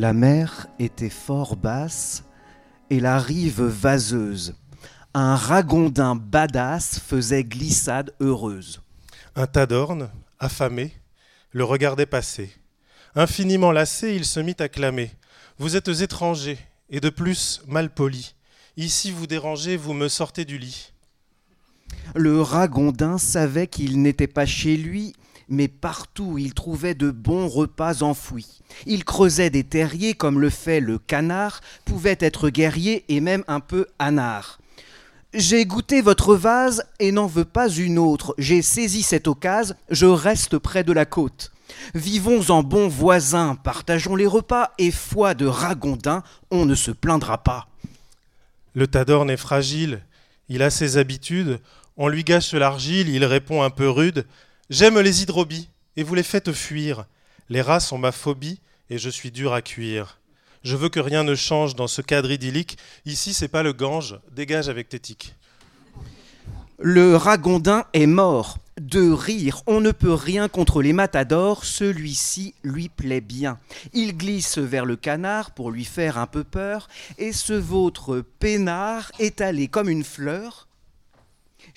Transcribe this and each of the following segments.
La mer était fort basse et la rive vaseuse. Un ragondin badass faisait glissade heureuse. Un tadorne, affamé, le regardait passer. Infiniment lassé, il se mit à clamer. Vous êtes étrangers, et de plus mal polis. Ici vous dérangez, vous me sortez du lit. Le ragondin savait qu'il n'était pas chez lui, mais partout il trouvait de bons repas enfouis. Il creusait des terriers comme le fait le canard, pouvait être guerrier et même un peu anard. J'ai goûté votre vase et n'en veux pas une autre. J'ai saisi cette occasion, je reste près de la côte. Vivons en bons voisins, partageons les repas, et foi de ragondin, on ne se plaindra pas. Le tadorne est fragile, il a ses habitudes, on lui gâche l'argile, il répond un peu rude. J'aime les hydrobies, et vous les faites fuir. Les rats sont ma phobie, et je suis dur à cuire. Je veux que rien ne change dans ce cadre idyllique. Ici, c'est pas le Gange, dégage avec tes tics. Le ragondin est mort. De rire, on ne peut rien contre les matadors, celui-ci lui plaît bien. Il glisse vers le canard pour lui faire un peu peur, et ce vôtre peinard, étalé comme une fleur,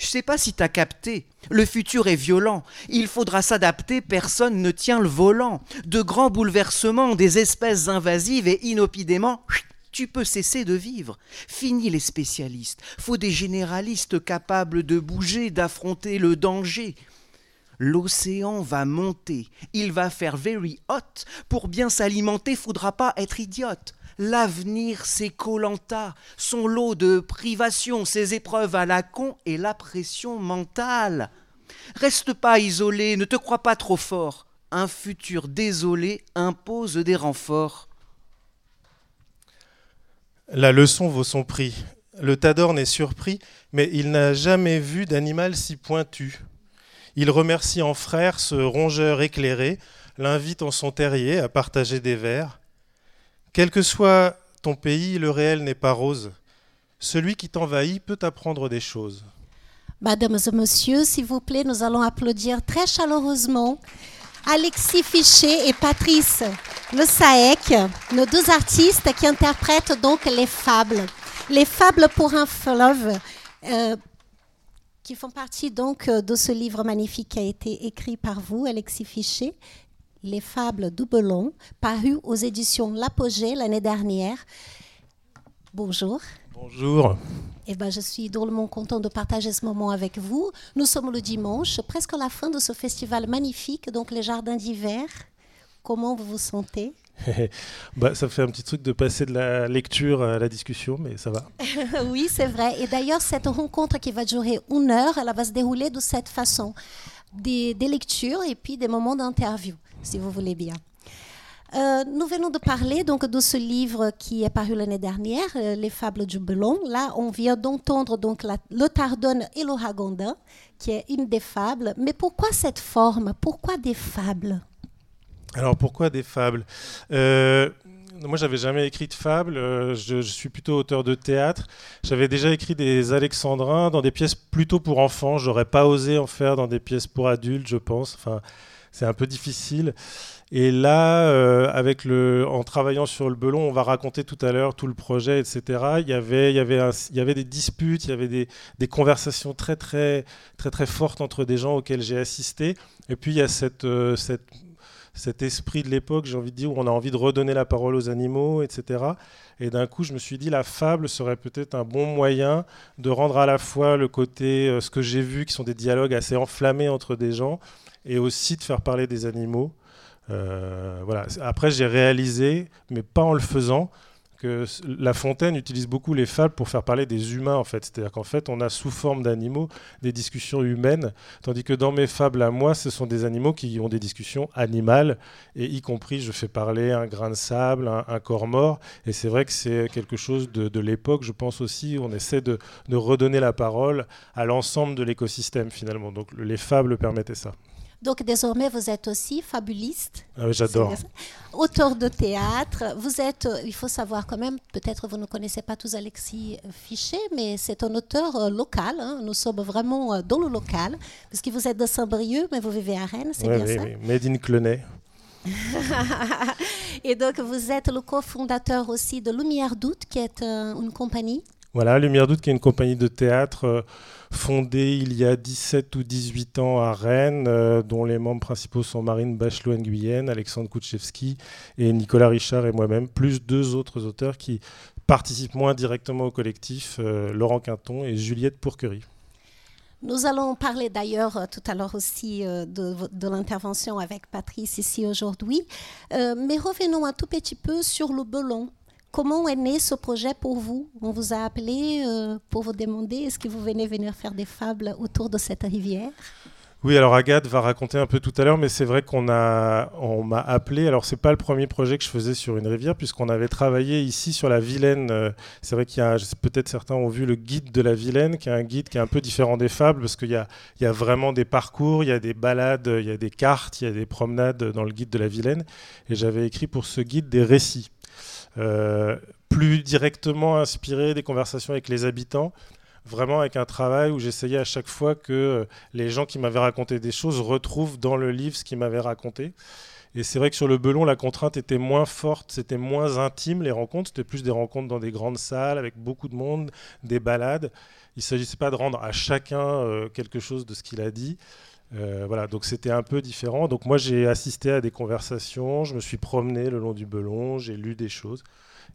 je sais pas si t'as capté. Le futur est violent. Il faudra s'adapter. Personne ne tient le volant. De grands bouleversements, des espèces invasives et inopidément, tu peux cesser de vivre. Fini les spécialistes. Faut des généralistes capables de bouger, d'affronter le danger. L'océan va monter, il va faire very hot. Pour bien s'alimenter, faudra pas être idiote. L'avenir, c'est Colanta, son lot de privations, ses épreuves à la con et la pression mentale. Reste pas isolé, ne te crois pas trop fort. Un futur désolé impose des renforts. La leçon vaut son prix. Le Tadorne est surpris, mais il n'a jamais vu d'animal si pointu. Il remercie en frère ce rongeur éclairé, l'invite en son terrier à partager des vers. Quel que soit ton pays, le réel n'est pas rose. Celui qui t'envahit peut apprendre des choses. Mesdames et messieurs, s'il vous plaît, nous allons applaudir très chaleureusement Alexis Fichet et Patrice Le Saek, nos deux artistes qui interprètent donc les fables. Les fables pour un fleuve, euh, qui font partie donc de ce livre magnifique qui a été écrit par vous, Alexis Fichet, les fables d'Oubelon, paru aux éditions L'Apogée l'année dernière. Bonjour. Bonjour. Eh ben, je suis drôlement content de partager ce moment avec vous. Nous sommes le dimanche, presque à la fin de ce festival magnifique, donc les jardins d'hiver. Comment vous vous sentez? Bah, ça fait un petit truc de passer de la lecture à la discussion, mais ça va. oui, c'est vrai. Et d'ailleurs, cette rencontre qui va durer une heure, elle va se dérouler de cette façon. Des, des lectures et puis des moments d'interview si vous voulez bien. Euh, nous venons de parler donc de ce livre qui est paru l'année dernière, euh, Les Fables du Belon. Là, on vient d'entendre donc le Tardone et le Ragondin, qui est une des fables. Mais pourquoi cette forme? Pourquoi des fables? Alors pourquoi des fables? Euh, Moi, j'avais jamais écrit de fables. Euh, je, je, suis plutôt auteur de théâtre. J'avais déjà écrit des alexandrins dans des pièces plutôt pour enfants. J'aurais pas osé en faire dans des pièces pour adultes, je pense. Enfin c'est un peu difficile. Et là, euh, avec le, en travaillant sur le belon, on va raconter tout à l'heure tout le projet, etc. Il y avait, il y avait, il y avait des disputes, il y avait des, des, conversations très, très, très, très fortes entre des gens auxquels j'ai assisté. Et puis il y a cette, euh, cette, cet esprit de l'époque, j'ai envie de dire, où on a envie de redonner la parole aux animaux, etc. Et d'un coup, je me suis dit, la fable serait peut-être un bon moyen de rendre à la fois le côté, euh, ce que j'ai vu, qui sont des dialogues assez enflammés entre des gens, et aussi de faire parler des animaux. Euh, voilà. Après, j'ai réalisé, mais pas en le faisant, que La Fontaine utilise beaucoup les fables pour faire parler des humains, en fait. C'est-à-dire qu'en fait, on a sous forme d'animaux des discussions humaines, tandis que dans mes fables à moi, ce sont des animaux qui ont des discussions animales, et y compris, je fais parler un grain de sable, un, corps mort, et c'est vrai que c'est quelque chose de, l'époque, je pense aussi, on essaie de redonner la parole à l'ensemble de l'écosystème, finalement. Donc les fables permettaient ça. Donc désormais, vous êtes aussi fabuliste. Ah oui, j'adore. Auteur de théâtre. Vous êtes, euh, il faut savoir quand même, peut-être vous ne connaissez pas tous Alexis Fichet, mais c'est un auteur euh, local. Hein. Nous sommes vraiment euh, dans le local, parce que vous êtes de Saint-Brieuc, mais vous vivez à Rennes, c'est bien oui, ça? oui. Made in. Et donc, vous êtes le cofondateur aussi de Lumière Doute, qui est euh, une compagnie. Voilà, Lumière Doute, qui est une compagnie de théâtre euh, fondée il y a 17 ou 18 ans à Rennes, euh, dont les membres principaux sont Marine Bachelot-Nguyen, Alexandre Kouchevski et Nicolas Richard et moi-même, plus deux autres auteurs qui participent moins directement au collectif, Laurent Quinton et Juliette Pourquerie. Nous allons parler d'ailleurs euh, tout à l'heure aussi euh, de, l'intervention avec Patrice ici aujourd'hui. Euh, mais revenons un tout petit peu sur le Belon. Comment est né ce projet pour vous? On vous a appelé pour vous demander est-ce que vous venez venir faire des fables autour de cette rivière? Oui, alors Agathe va raconter un peu tout à l'heure, mais c'est vrai qu'on a, on m'a appelé. Alors c'est pas le premier projet que je faisais sur une rivière, puisqu'on avait travaillé ici sur la Vilaine. Euh, c'est vrai qu'il y a, peut-être certains ont vu le guide de la Vilaine, qui est un guide qui est un peu différent des fables, parce qu'il y a, il y a vraiment des parcours, il y a des balades, il y a des cartes, il y a des promenades dans le guide de la Vilaine. Et j'avais écrit pour ce guide des récits. Euh, plus directement inspiré des conversations avec les habitants, vraiment avec un travail où j'essayais à chaque fois que euh, les gens qui m'avaient raconté des choses retrouvent dans le livre ce qu'ils m'avaient raconté. Et c'est vrai que sur le Belon, la contrainte était moins forte, c'était moins intime les rencontres, c'était plus des rencontres dans des grandes salles avec beaucoup de monde, des balades. Il ne s'agissait pas de rendre à chacun euh, quelque chose de ce qu'il a dit. Euh, voilà, donc c'était un peu différent. Donc moi j'ai assisté à des conversations, je me suis promené le long du Belon, j'ai lu des choses.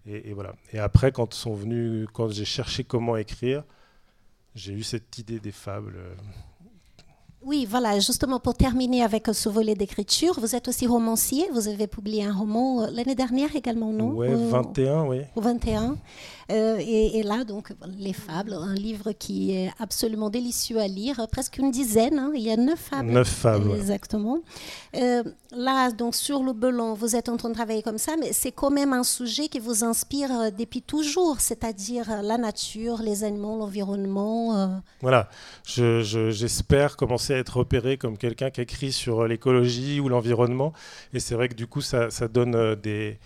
Et, et, voilà. Et après, quand sont venus, quand j'ai cherché comment écrire, j'ai eu cette idée des fables. Oui, voilà, justement pour terminer avec ce volet d'écriture, vous êtes aussi romancier, vous avez publié un roman euh, l'année dernière également, non? Oui, 21, oui. 21. Euh, et, là, donc, Les Fables, un livre qui est absolument délicieux à lire, presque une dizaine, hein. il y a neuf fables. Neuf fables. Exactement. Euh, là, donc, sur le Belon, vous êtes en train de travailler comme ça, mais c'est quand même un sujet qui vous inspire euh, depuis toujours, c'est-à-dire la nature, les animaux, l'environnement. Voilà, j'espère commencer à être repéré comme quelqu'un qui écrit sur l'écologie ou l'environnement, et c'est vrai que du coup, ça, ça donne des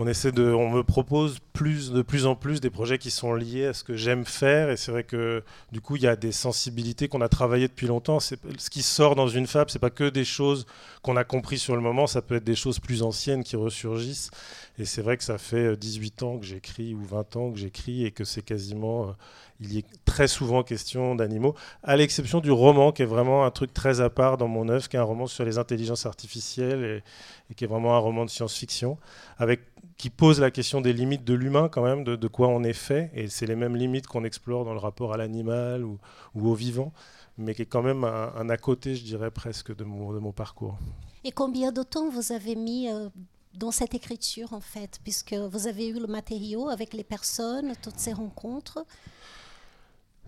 on essaie de, on me propose de plus en plus des projets qui sont liés à ce que j'aime faire. Et c'est vrai que du coup, il y a des sensibilités qu'on a travaillées depuis longtemps. ce qui sort dans une fable, c'est pas que des choses qu'on a compris sur le moment. Ça peut être des choses plus anciennes qui ressurgissent. Et c'est vrai que ça fait 18 euh, ans que j'écris ou 20 ans que j'écris et que c'est quasiment, euh, il y est très souvent question d'animaux, à l'exception du roman qui est vraiment un truc très à part dans mon œuvre, qui est un roman sur les intelligences artificielles et, qui est vraiment un roman de science-fiction avec qui pose la question des limites de l'humain quand même, de, quoi on est fait, et c'est les mêmes limites qu'on explore dans le rapport à l'animal ou, au vivant, mais qui est quand même un, à côté, je dirais presque, de mon, de mon parcours. Et combien de temps vous avez mis euh, dans cette écriture en fait, puisque vous avez eu le matériau avec les personnes, toutes ces rencontres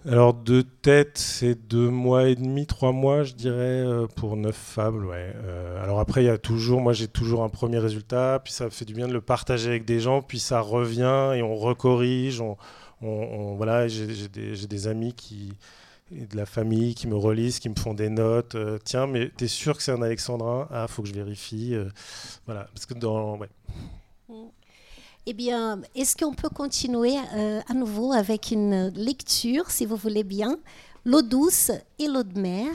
alors de tête, c'est deux mois et demi, trois mois, je dirais, euh, pour neuf fables. Euh, alors après, il y a toujours, moi j'ai toujours un premier résultat, puis ça fait du bien de le partager avec des gens, puis ça revient et on recorrige. On, voilà, j'ai des, amis qui et de la famille qui me relisent, qui me font des notes. Euh, tiens, mais t'es sûr que c'est un alexandrin? Ah, faut que je vérifie. voilà, parce que dans ouais. Eh bien, est-ce qu'on peut continuer euh, à nouveau avec une lecture, si vous voulez bien L'eau douce et l'eau de mer?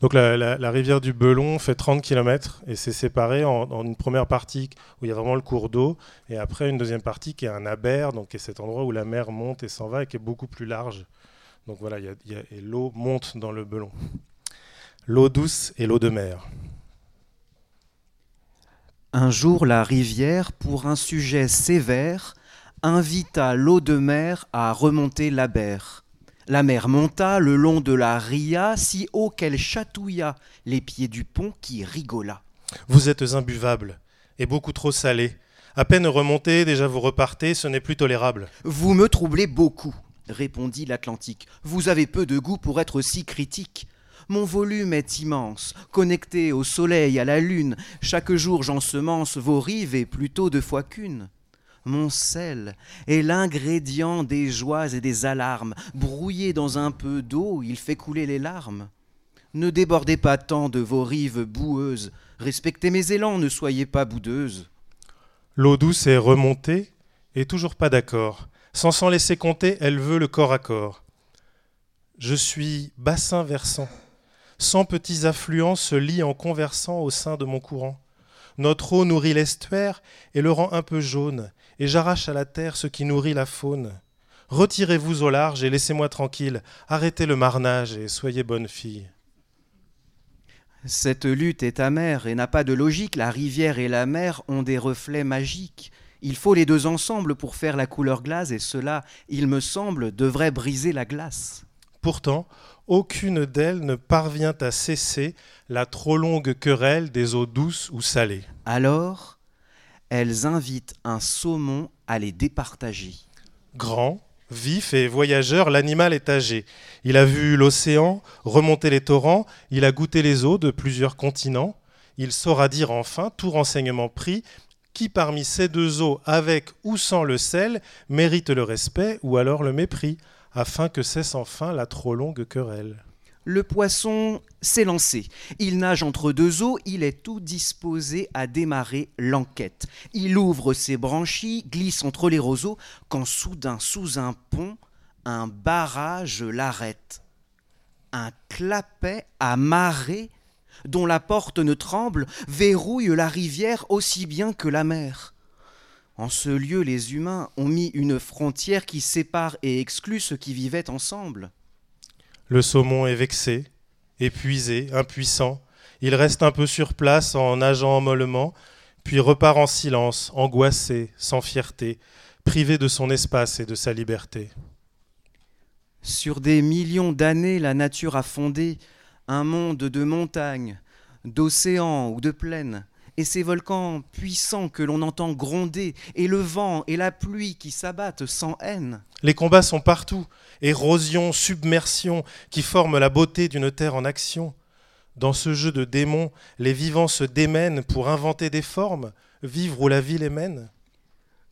Donc la, rivière du Belon fait 30 km et c'est séparé en, une première partie où il y a vraiment le cours d'eau et après une deuxième partie qui est un aber, donc qui est cet endroit où la mer monte et s'en va et qui est beaucoup plus large. Donc voilà, l'eau monte dans le Belon. L'eau douce et l'eau de mer. Un jour, la rivière, pour un sujet sévère, invita l'eau de mer à remonter la berre. La mer monta le long de la ria, si haut qu'elle chatouilla les pieds du pont qui rigola. Vous êtes imbuvable, et beaucoup trop salé. À peine remonté, déjà vous repartez, ce n'est plus tolérable. Vous me troublez beaucoup, répondit l'Atlantique. Vous avez peu de goût pour être si critique. Mon volume est immense, connecté au soleil, à la lune. Chaque jour j'ensemence vos rives et plutôt deux fois qu'une. Mon sel est l'ingrédient des joies et des alarmes. Brouillé dans un peu d'eau, il fait couler les larmes. Ne débordez pas tant de vos rives boueuses. Respectez mes élans, ne soyez pas boudeuses. L'eau douce est remontée, et toujours pas d'accord. Sans s'en laisser compter, elle veut le corps à corps. Je suis bassin versant. Cent petits affluents se lient en conversant au sein de mon courant. Notre eau nourrit l'estuaire et le rend un peu jaune, et j'arrache à la terre ce qui nourrit la faune. Retirez-vous au large et laissez-moi tranquille, arrêtez le marnage et soyez bonne fille. Cette lutte est amère et n'a pas de logique. La rivière et la mer ont des reflets magiques. Il faut les deux ensemble pour faire la couleur glace et cela, il me semble, devrait briser la glace. Pourtant, aucune d'elles ne parvient à cesser la trop longue querelle des eaux douces ou salées. Alors, elles invitent un saumon à les départager. Grand, Vif et voyageur, l'animal est âgé. Il a vu l'océan, remonter les torrents, il a goûté les eaux de plusieurs continents. Il saura dire enfin, tout renseignement pris, qui parmi ces deux eaux, avec ou sans le sel, mérite le respect ou alors le mépris, afin que cesse enfin la trop longue querelle. Le poisson s'est lancé. Il nage entre deux eaux, il est tout disposé à démarrer l'enquête. Il ouvre ses branchies, glisse entre les roseaux, quand soudain, sous un pont, un barrage l'arrête. Un clapet à marée, dont la porte ne tremble, verrouille la rivière aussi bien que la mer. En ce lieu, les humains ont mis une frontière qui sépare et exclut ceux qui vivaient ensemble. Le saumon est vexé, épuisé, impuissant. Il reste un peu sur place en nageant mollement, puis repart en silence, angoissé, sans fierté, privé de son espace et de sa liberté. Sur des millions d'années, la nature a fondé un monde de montagnes, d'océans ou de plaines, et ces volcans puissants que l'on entend gronder, et le vent et la pluie qui s'abattent sans haine. Les combats sont partout, érosion, submersion, qui forment la beauté d'une terre en action. Dans ce jeu de démons, les vivants se démènent pour inventer des formes, vivre où la vie les mène.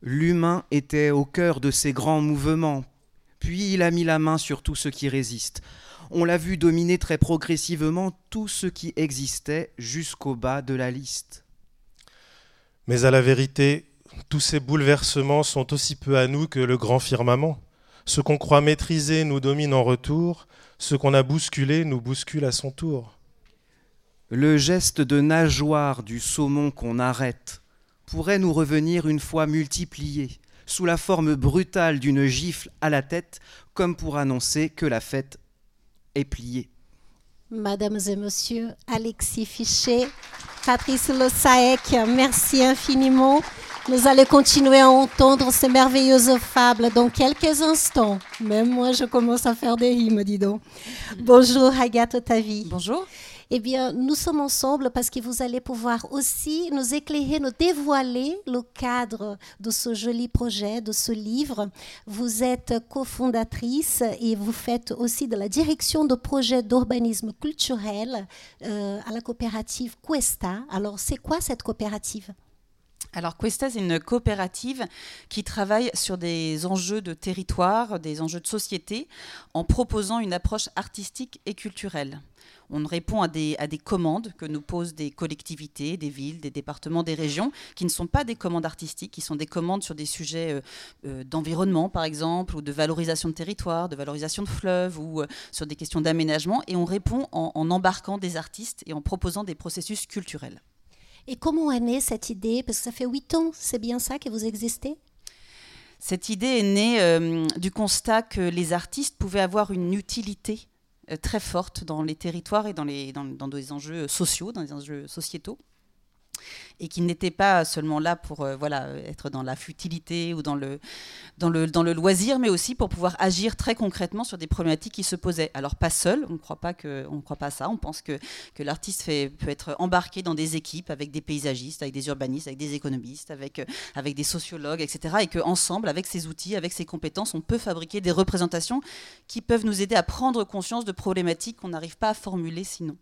L'humain était au cœur de ces grands mouvements, puis il a mis la main sur tout ce qui résiste. On l'a vu dominer très progressivement tout ce qui existait jusqu'au bas de la liste. Mais à la vérité, tous ces bouleversements sont aussi peu à nous que le grand firmament. Ce qu'on croit maîtriser nous domine en retour, ce qu'on a bousculé nous bouscule à son tour. Le geste de nageoire du saumon qu'on arrête pourrait nous revenir une fois multiplié, sous la forme brutale d'une gifle à la tête, comme pour annoncer que la fête est pliée. Mesdames et Messieurs, Alexis Fichet, Patrice Lossaec, merci infiniment. Nous allons continuer à entendre ces merveilleuses fables dans quelques instants. Même moi, je commence à faire des rimes, dis donc. Bonjour, Agathe Tavi. Bonjour. Eh bien, nous sommes ensemble parce que vous allez pouvoir aussi nous éclairer, nous dévoiler le cadre de ce joli projet, de ce livre. Vous êtes cofondatrice et vous faites aussi de la direction de projets d'urbanisme culturel euh, à la coopérative Cuesta. Alors, c'est quoi cette coopérative? Alors Cuesta, c'est une coopérative qui travaille sur des enjeux de territoire, des enjeux de société, en proposant une approche artistique et culturelle. On répond à des, à des commandes que nous posent des collectivités, des villes, des départements, des régions, qui ne sont pas des commandes artistiques, qui sont des commandes sur des sujets euh, euh, d'environnement, par exemple, ou de valorisation de territoire, de valorisation de fleuves, ou euh, sur des questions d'aménagement. Et on répond en, en embarquant des artistes et en proposant des processus culturels. Et comment est née cette idée? Parce que ça fait huit ans, c'est bien ça que vous existez? Cette idée est née euh, du constat que les artistes pouvaient avoir une utilité très forte dans les territoires et dans, les, dans, dans des enjeux sociaux, dans des enjeux sociétaux et qui n'était pas seulement là pour euh, voilà, être dans la futilité ou dans le, dans, le, dans le loisir, mais aussi pour pouvoir agir très concrètement sur des problématiques qui se posaient. Alors pas seul, on ne croit pas, que, on croit pas à ça, on pense que, que l'artiste peut être embarqué dans des équipes avec des paysagistes, avec des urbanistes, avec des économistes, avec, euh, avec des sociologues, etc. Et qu'ensemble, avec ces outils, avec ces compétences, on peut fabriquer des représentations qui peuvent nous aider à prendre conscience de problématiques qu'on n'arrive pas à formuler sinon.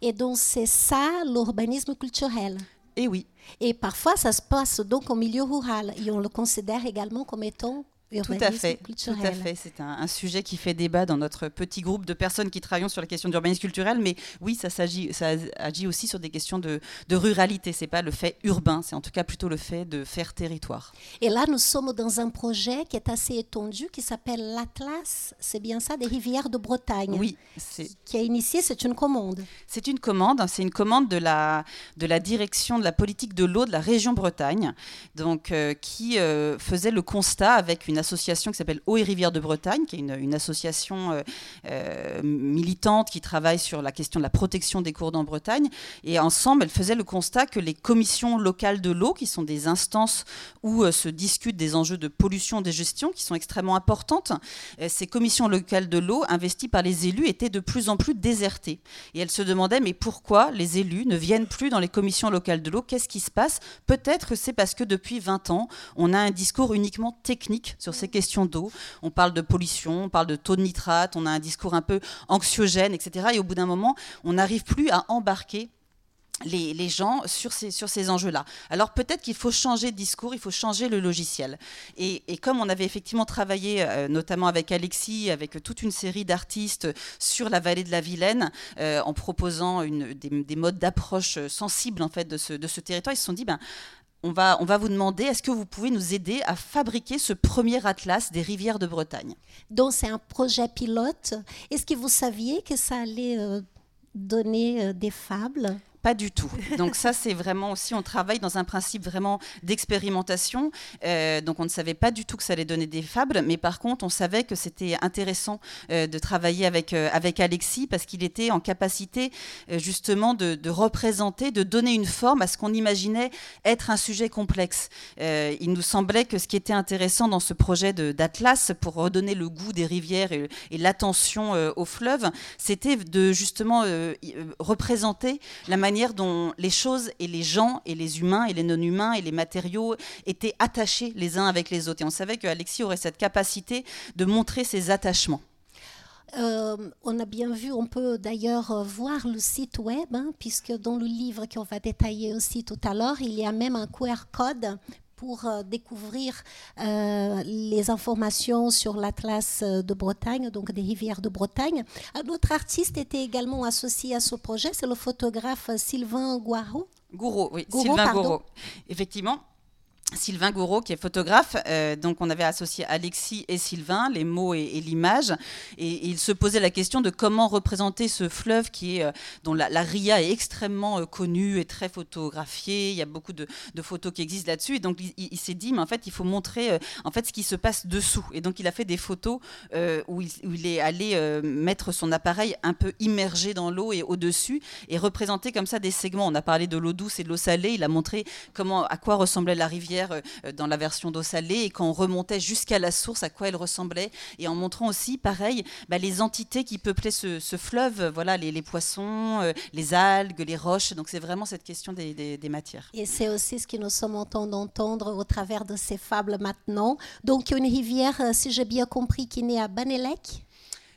Et donc c'est ça l'urbanisme culturel. Et oui. Et parfois ça se passe donc au milieu rural et on le considère également comme étant tout à fait, tout à fait. C'est un, sujet qui fait débat dans notre petit groupe de personnes qui travaillent sur la question d'urbanisme culturel. Mais oui, ça s'agit, ça agit aussi sur des questions de, de ruralité. C'est pas le fait urbain, c'est en tout cas plutôt le fait de faire territoire. Et là, nous sommes dans un projet qui est assez étendu, qui s'appelle l'Atlas. C'est bien ça, des rivières de Bretagne. Oui, c'est qui a initié. C'est une commande. C'est une commande. C'est une commande de la de la direction de la politique de l'eau de la région Bretagne, donc euh, qui euh, faisait le constat avec une une association qui s'appelle Eau et Rivière de Bretagne, qui est une, association euh, euh, militante qui travaille sur la question de la protection des cours d'eau en Bretagne. Et ensemble, elle faisait le constat que les commissions locales de l'eau, qui sont des instances où euh, se discutent des enjeux de pollution, des gestions, qui sont extrêmement importantes, ces commissions locales de l'eau investies par les élus étaient de plus en plus désertées. Et elle se demandait, mais pourquoi les élus ne viennent plus dans les commissions locales de l'eau? Qu'est-ce qui se passe? Peut-être c'est parce que depuis 20 ans, on a un discours uniquement technique sur ces questions d'eau. On parle de pollution, on parle de taux de nitrate, on a un discours un peu anxiogène, etc. Et au bout d'un moment, on n'arrive plus à embarquer les, gens sur ces, sur ces enjeux-là. Alors peut-être qu'il faut changer de discours, il faut changer le logiciel. Et, comme on avait effectivement travaillé, euh, notamment avec Alexis, avec toute une série d'artistes sur la vallée de la Vilaine, euh, en proposant une, des, modes d'approche sensibles en fait de ce, de ce territoire, ils se sont dit, ben, on va, vous demander, est-ce que vous pouvez nous aider à fabriquer ce premier atlas des rivières de Bretagne? Donc c'est un projet pilote. Est-ce que vous saviez que ça allait euh, donner euh, des fables? Pas du tout. Donc ça, c'est vraiment aussi, on travaille dans un principe vraiment d'expérimentation. Euh, donc on ne savait pas du tout que ça allait donner des fables, mais par contre, on savait que c'était intéressant euh, de travailler avec, euh, avec Alexis parce qu'il était en capacité justement de, représenter, de donner une forme à ce qu'on imaginait être un sujet complexe. il nous semblait que ce qui était intéressant dans ce projet d'Atlas pour redonner le goût des rivières et, et l'attention aux fleuves, c'était de justement représenter la manière dont les choses et les gens et les humains et les non-humains et les matériaux étaient attachés les uns avec les autres. Et on savait que Alexis aurait cette capacité de montrer ses attachements. Euh, on a bien vu, on peut d'ailleurs euh, voir le site web, hein, puisque dans le livre qu'on va détailler aussi tout à l'heure, il y a même un QR code pour euh, découvrir euh, les informations sur l'Atlas euh, de Bretagne, donc des rivières de Bretagne. Un autre artiste était également associé à ce projet, c'est le photographe Sylvain Gouraud. Gouraud, oui, Sylvain Gouraud. Effectivement, Sylvain Gouraud, qui est photographe. Euh, donc, on avait associé Alexis et Sylvain, les mots et, l'image. Et, il se posait la question de comment représenter ce fleuve qui est, euh, dont la, ria est extrêmement euh, connue et très photographiée. Il y a beaucoup de, photos qui existent là-dessus. Et donc, il, s'est dit, mais en fait, il faut montrer en fait, ce qui se passe dessous. Et donc, il a fait des photos où il, où, il, est allé mettre son appareil un peu immergé dans l'eau et au-dessus et représenter comme ça des segments. On a parlé de l'eau douce et de l'eau salée. Il a montré comment, à quoi ressemblait la rivière euh, dans la version d'eau salée et quand on remontait jusqu'à la source, à quoi elle ressemblait, et en montrant aussi, pareil, bah, les entités qui peuplaient ce, fleuve, voilà, les, poissons, euh, les algues, les roches. Donc c'est vraiment cette question des, matières. Et c'est aussi ce que nous sommes en train d'entendre au travers de ces fables maintenant. Donc une rivière, euh, si j'ai bien compris, qui naît à Banelec.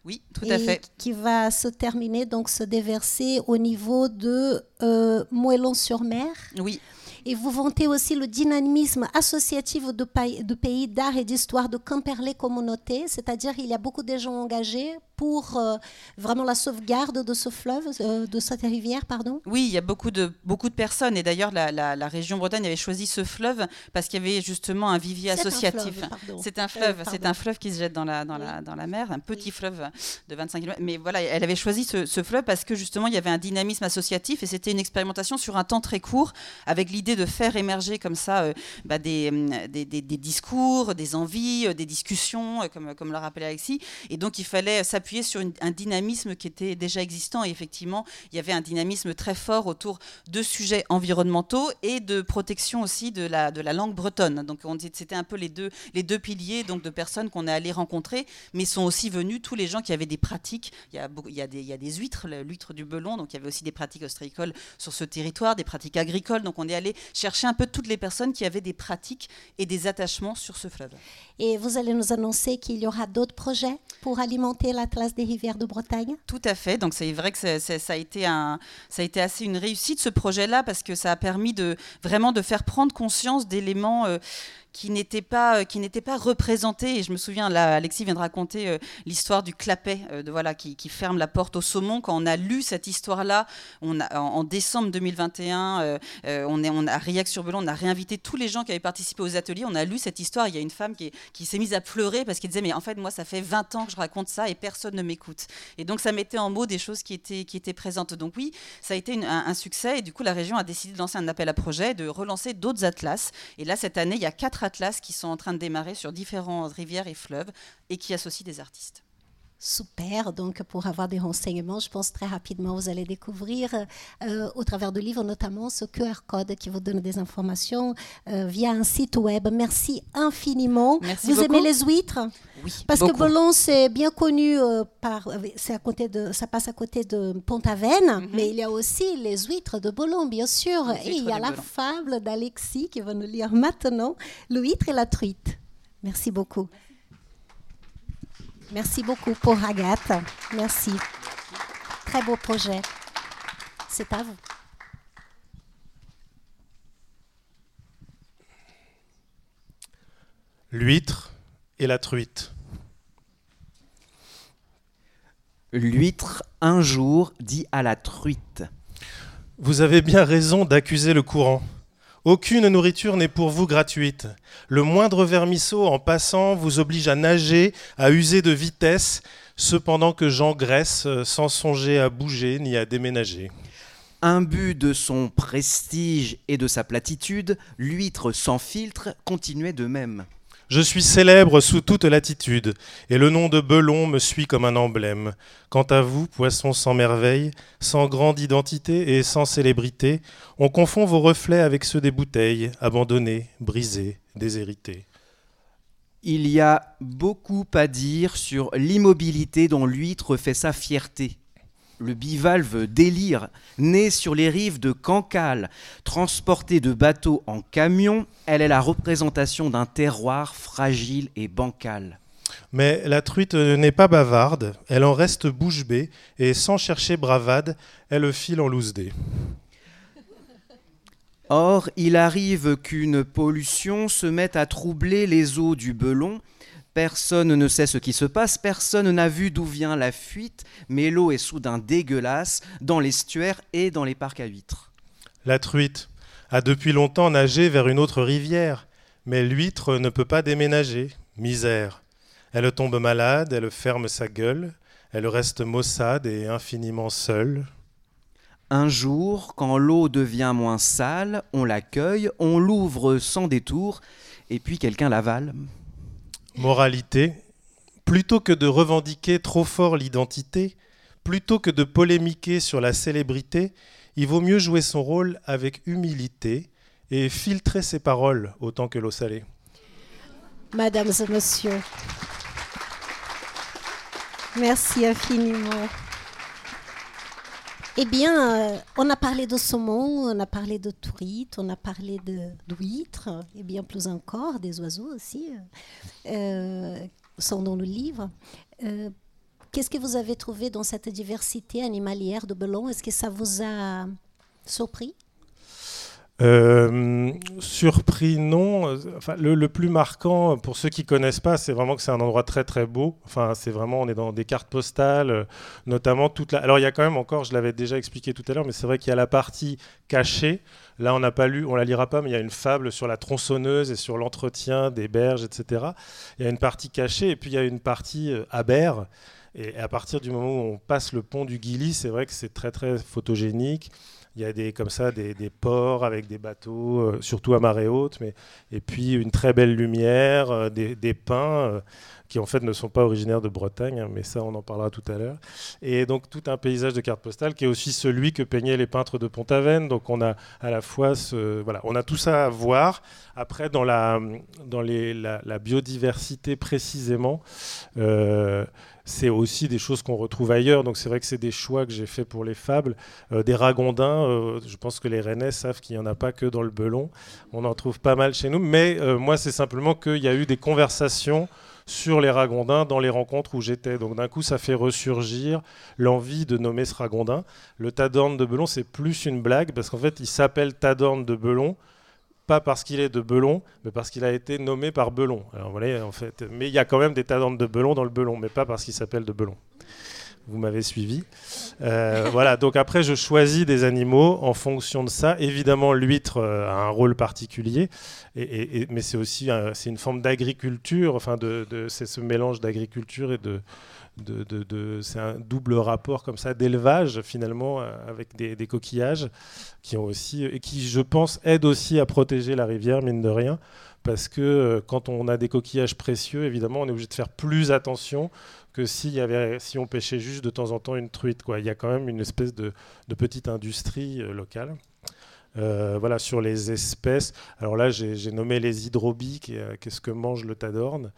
Oui, tout à fait. Qui va se terminer, donc se déverser au niveau de euh, Moellon-sur-Mer. Oui. Et vous vantez aussi le dynamisme associatif de pays d'art et d'histoire de Quimperlé communauté, c'est-à-dire il y a beaucoup de gens engagés pour euh, vraiment la sauvegarde de ce fleuve, euh, de cette rivière, pardon? Oui, il y a beaucoup de, beaucoup de personnes. Et d'ailleurs, la, région Bretagne avait choisi ce fleuve parce qu'il y avait justement un vivier associatif. C'est un fleuve, c'est un fleuve qui se jette dans la, dans la, dans la mer, un petit fleuve de 25 km. Mais voilà, elle avait choisi ce, ce, fleuve parce que justement, il y avait un dynamisme associatif et c'était une expérimentation sur un temps très court avec l'idée de faire émerger comme ça euh, bah, des, des, des, discours, des envies, des discussions, comme, comme l'a rappelé Alexis. Et donc, il fallait s'appuyer sur un dynamisme qui était déjà existant. Et effectivement, il y avait un dynamisme très fort autour de sujets environnementaux et de protection aussi de la, de la langue bretonne. Donc c'était un peu les deux, les deux piliers donc, de personnes qu'on est allé rencontrer, mais sont aussi venus tous les gens qui avaient des pratiques. Il y a, il y a, des, il y a des huîtres, l'huître du Belon, donc il y avait aussi des pratiques ostréicoles sur ce territoire, des pratiques agricoles. Donc on est allé chercher un peu toutes les personnes qui avaient des pratiques et des attachements sur ce fleuve. Et vous allez nous annoncer qu'il y aura d'autres projets pour alimenter des rivières de Bretagne Tout à fait. Donc c'est vrai que ça, a été un, ça a été assez une réussite ce projet-là parce que ça a permis de vraiment de faire prendre conscience d'éléments. Euh, qui n'était pas, qui n'était pas représenté. Et je me souviens, Alexis vient de raconter l'histoire du clapet, de, voilà, qui, ferme la porte au saumon. Quand on a lu cette histoire-là, en, décembre 2021, on, est, on a Riac sur Belon, on a réinvité tous les gens qui avaient participé aux ateliers. On a lu cette histoire. Il y a une femme qui, qui s'est mise à pleurer parce qu'elle disait, mais en fait, moi, ça fait 20 ans que je raconte ça et personne ne m'écoute. Et donc, ça mettait en mots des choses qui étaient, qui étaient présentes. Donc oui, ça a été un, succès et du coup, la région a décidé de lancer un appel à projet, de relancer d'autres atlas. Et là, cette année, il y a quatre atlas qui sont en train de démarrer sur différentes rivières et fleuves et qui associent des artistes. Super. Donc, pour avoir des renseignements, je pense très rapidement, vous allez découvrir euh, au travers de livres, notamment ce QR code qui vous donne des informations euh, via un site web. Merci infiniment. Merci vous aimez les huîtres? Oui. Parce que Boulogne, c'est bien connu euh, par. C'est à côté de. Ça passe à côté de Pont-Aven, mhm. mais il y a aussi les huîtres de Boulogne, bien sûr. et il y a la fable d'Alexis qui va nous lire maintenant l'huître et la truite. Merci beaucoup. Merci beaucoup pour Agathe. Merci. Très beau projet. C'est à vous. L'huître et la truite. L'huître un jour dit à la truite. Vous avez bien raison d'accuser le courant. Aucune nourriture n'est pour vous gratuite. Le moindre vermisseau en passant vous oblige à nager, à user de vitesse, cependant que j'engraisse sans songer à bouger ni à déménager. Imbu de son prestige et de sa platitude, l'huître sans filtre continuait de même. Je suis célèbre sous toute latitude, et le nom de Belon me suit comme un emblème. Quant à vous, poisson sans merveille, sans grande identité et sans célébrité, on confond vos reflets avec ceux des bouteilles, abandonnées, brisées, déshérités. Il y a beaucoup à dire sur l'immobilité dont l'huître fait sa fierté le bivalve délire, né sur les rives de Cancale, transporté de bateau en camion, elle est la représentation d'un terroir fragile et bancal. Mais la truite n'est pas bavarde, elle en reste bouche bée, et sans chercher bravade, elle file en loose dé. Or, il arrive qu'une pollution se mette à troubler les eaux du Belon, Personne ne sait ce qui se passe, personne n'a vu d'où vient la fuite, mais l'eau est soudain dégueulasse dans l'estuaire et dans les parcs à huîtres. La truite a depuis longtemps nagé vers une autre rivière, mais l'huître ne peut pas déménager. Misère. Elle tombe malade, elle ferme sa gueule, elle reste maussade et infiniment seule. Un jour, quand l'eau devient moins sale, on l'accueille, on l'ouvre sans détour, et puis quelqu'un l'avale. Moralité, plutôt que de revendiquer trop fort l'identité, plutôt que de polémiquer sur la célébrité, il vaut mieux jouer son rôle avec humilité et filtrer ses paroles autant que l'eau salée. Mesdames et messieurs, merci infiniment. Eh bien, euh, on a parlé de saumon, on a parlé de truite, on a parlé d'huîtres, et bien plus encore, des oiseaux aussi, euh, euh, sont dans le livre. Qu'est-ce que vous avez trouvé dans cette diversité animalière de Belon? Est-ce que ça vous a surpris? Euh, surpris, non. Enfin, le, plus marquant, pour ceux qui connaissent pas, c'est vraiment que c'est un endroit très très beau. Enfin, c'est vraiment, on est dans des cartes postales, euh, notamment toute la. Alors, il y a quand même encore, je l'avais déjà expliqué tout à l'heure, mais c'est vrai qu'il y a la partie cachée. Là, on n'a pas lu, on la lira pas, mais il y a une fable sur la tronçonneuse et sur l'entretien des berges, etc. Il y a une partie cachée et puis il y a une partie euh, aber. Et à partir du moment où on passe le pont du Guilly, c'est vrai que c'est très très photogénique. Il y a des, comme ça des, ports avec des bateaux, euh, surtout à marée haute, mais, et puis une très belle lumière, euh, des, pins euh, qui en fait ne sont pas originaires de Bretagne, hein, mais ça on en parlera tout à l'heure. Et donc tout un paysage de carte postale qui est aussi celui que peignaient les peintres de Pont-Aven. Donc on a à la fois ce, voilà, on a tout ça à voir. Après dans la, dans les, la biodiversité précisément c'est aussi des choses qu'on retrouve ailleurs. Donc c'est vrai que c'est des choix que j'ai fait pour les fables. Euh, des ragondins, euh, je pense que les Rennais savent qu'il n'y en a pas que dans le Belon. On en trouve pas mal chez nous. Mais euh, moi, c'est simplement qu'il y a eu des conversations sur les ragondins dans les rencontres où j'étais. Donc d'un coup, ça fait ressurgir l'envie de nommer ce ragondin. Le Tadorne de Belon, c'est plus une blague parce qu'en fait, il s'appelle Tadorne de Belon pas parce qu'il est de Belon, mais parce qu'il a été nommé par Belon. Alors voilà, en fait, mais il y a quand même des Tadornes de Belon dans le Belon, mais pas parce qu'il s'appelle de Belon. Vous m'avez suivi. Euh, voilà, donc après, je choisis des animaux en fonction de ça. Évidemment, l'huître euh, a un rôle particulier, et, mais c'est aussi c'est une forme d'agriculture, enfin, de, c'est ce mélange d'agriculture et de, de, c'est un double rapport comme ça d'élevage finalement euh, avec des, coquillages qui ont aussi et qui je pense aident aussi à protéger la rivière mine de rien parce que quand on a des coquillages précieux évidemment on est obligé de faire plus attention que si, on pêchait juste de temps en temps une truite. Il y a quand même une espèce de, petite industrie euh, locale. Euh, voilà, sur les espèces. Alors là, j'ai nommé les hydrobies, euh, qu'est-ce que mange le tadorne?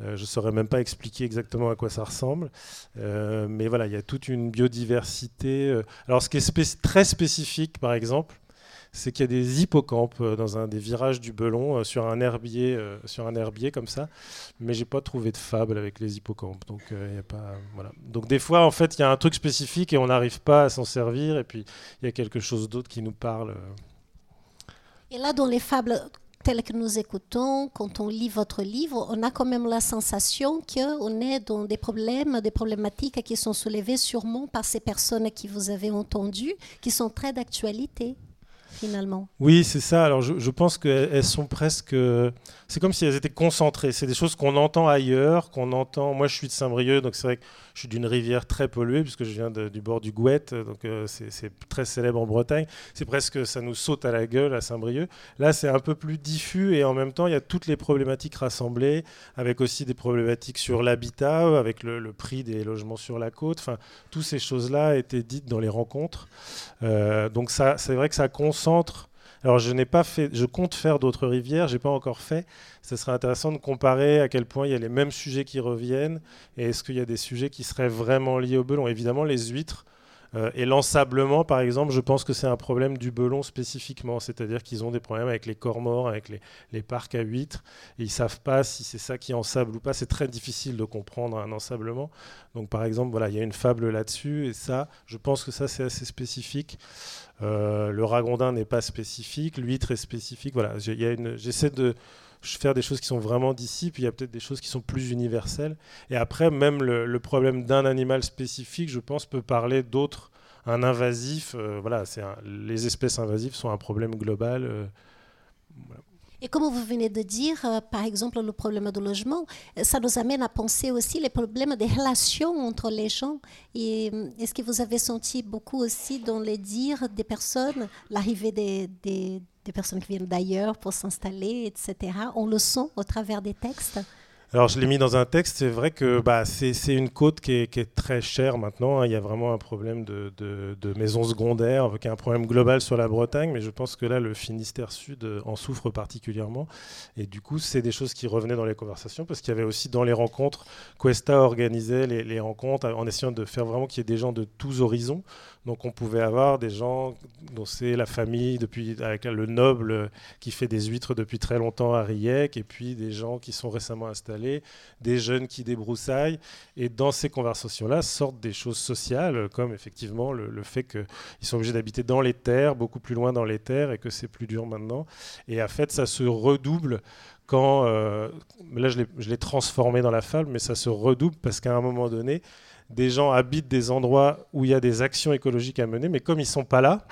Je ne saurais même pas expliquer exactement à quoi ça ressemble. mais voilà, il y a toute une biodiversité. Alors, ce qui est très spécifique, par exemple, c'est qu'il y a des hippocampes euh, dans un des virages du Belon euh, sur un herbier, euh, sur un herbier comme ça. Mais j'ai pas trouvé de fable avec les hippocampes. Donc voilà. Donc des fois en fait il y a un truc spécifique et on n'arrive pas à s'en servir et puis il y a quelque chose d'autre qui nous parle. Et là dans les fables telles que nous écoutons, quand on lit votre livre, on a quand même la sensation qu'on est dans des problèmes, des problématiques qui sont soulevées sûrement par ces personnes qui vous avez entendues, qui sont très d'actualité finalement. Oui, c'est ça. Alors je, je pense qu'elles sont presque. C'est comme si elles étaient concentrées. C'est des choses qu'on entend ailleurs, qu'on entend. Moi, je suis de Saint-Brieuc, donc c'est vrai que je suis d'une rivière très polluée, puisque je viens du bord du Gouette, donc euh, c'est très célèbre en Bretagne. C'est presque. Ça nous saute à la gueule à Saint-Brieuc. Là, c'est un peu plus diffus et en même temps, il y a toutes les problématiques rassemblées, avec aussi des problématiques sur l'habitat, avec le, prix des logements sur la côte. Enfin, toutes ces choses-là étaient dites dans les rencontres. Euh, donc, c'est vrai que ça concentre alors je n'ai pas fait, je compte faire d'autres rivières, j'ai pas encore fait. Ce serait intéressant de comparer à quel point il y a les mêmes sujets qui reviennent et est-ce qu'il y a des sujets qui seraient vraiment liés au belon. Évidemment, les huîtres euh, et l'ensablement, par exemple, je pense que c'est un problème du belon spécifiquement, c'est-à-dire qu'ils ont des problèmes avec les corps avec les, les, parcs à huîtres, et ils savent pas si c'est ça qui ensable ou pas. C'est très difficile de comprendre un ensablement. Donc, par exemple, voilà, il y a une fable là-dessus, et ça, je pense que ça, c'est assez spécifique. Euh, le ragondin n'est pas spécifique, l'huître est spécifique. Voilà, j'essaie de faire des choses qui sont vraiment d'ici, puis il y a peut-être des choses qui sont plus universelles. Et après, même le, problème d'un animal spécifique, je pense, peut parler d'autres. Un invasif, euh, voilà, c'est les espèces invasives sont un problème global. Euh, et comme vous venez de dire, euh, par exemple, le problème du logement, ça nous amène à penser aussi les problèmes des relations entre les gens. Et est-ce que vous avez senti beaucoup aussi dans les dires des personnes, l'arrivée des, des personnes qui viennent d'ailleurs pour s'installer, etc. On le sent au travers des textes alors je l'ai mis dans un texte, c'est vrai que bah, c'est une côte qui est, très chère maintenant, hein. il y a vraiment un problème de, de, maisons secondaires, avec un problème global sur la Bretagne, mais je pense que là le Finistère Sud euh, en souffre particulièrement. Et du coup c'est des choses qui revenaient dans les conversations, parce qu'il y avait aussi dans les rencontres, Cuesta organisait les rencontres en essayant de faire vraiment qu'il y ait des gens de tous horizons. Donc on pouvait avoir des gens dont c'est la famille, depuis, avec le noble qui fait des huîtres depuis très longtemps à Riec, et puis des gens qui sont récemment installés, des jeunes qui débroussaillent. Et dans ces conversations-là sortent des choses sociales, comme effectivement le, fait qu'ils sont obligés d'habiter dans les terres, beaucoup plus loin dans les terres, et que c'est plus dur maintenant. Et en fait, ça se redouble quand... Euh, là, je l'ai transformé dans la fable, mais ça se redouble parce qu'à un moment donné, des gens habitent des endroits où il y a des actions écologiques à mener, mais comme ils sont pas là,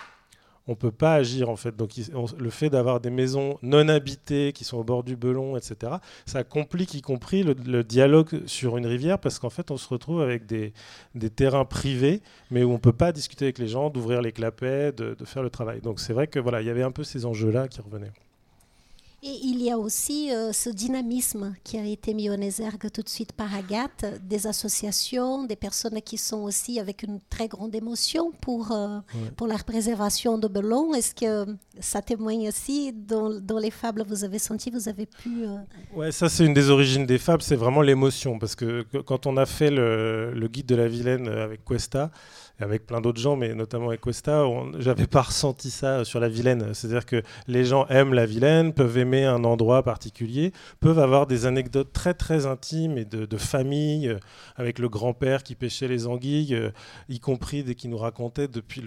on peut pas agir en fait. Donc le fait d'avoir des maisons non habitées qui sont au bord du Belon, etc., ça complique y compris le, dialogue sur une rivière parce qu'en fait on se retrouve avec des, terrains privés, mais où on peut pas discuter avec les gens, d'ouvrir les clapets, de, de faire le travail. Donc c'est vrai que voilà, il y avait un peu ces enjeux-là qui revenaient. Et il y a aussi euh, ce dynamisme qui a été mis en exergue tout de suite par Agathe, des associations, des personnes qui sont aussi avec une très grande émotion pour, euh, pour la préservation de Belon. Est-ce que ça témoigne aussi dans, dans, les fables vous avez senti, vous avez pu... Euh, ouais, ça c'est une des origines des fables, c'est vraiment l'émotion. Parce que quand on a fait le, le guide de la Vilaine avec Cuesta, avec plein d'autres gens, mais notamment avec Costa, j'avais pas ressenti ça sur la Vilaine. C'est-à-dire que les gens aiment la Vilaine, peuvent aimer un endroit particulier, peuvent avoir des anecdotes très très intimes et de, famille, euh, avec le grand-père qui pêchait les anguilles, euh, y compris dès qu'il nous racontait depuis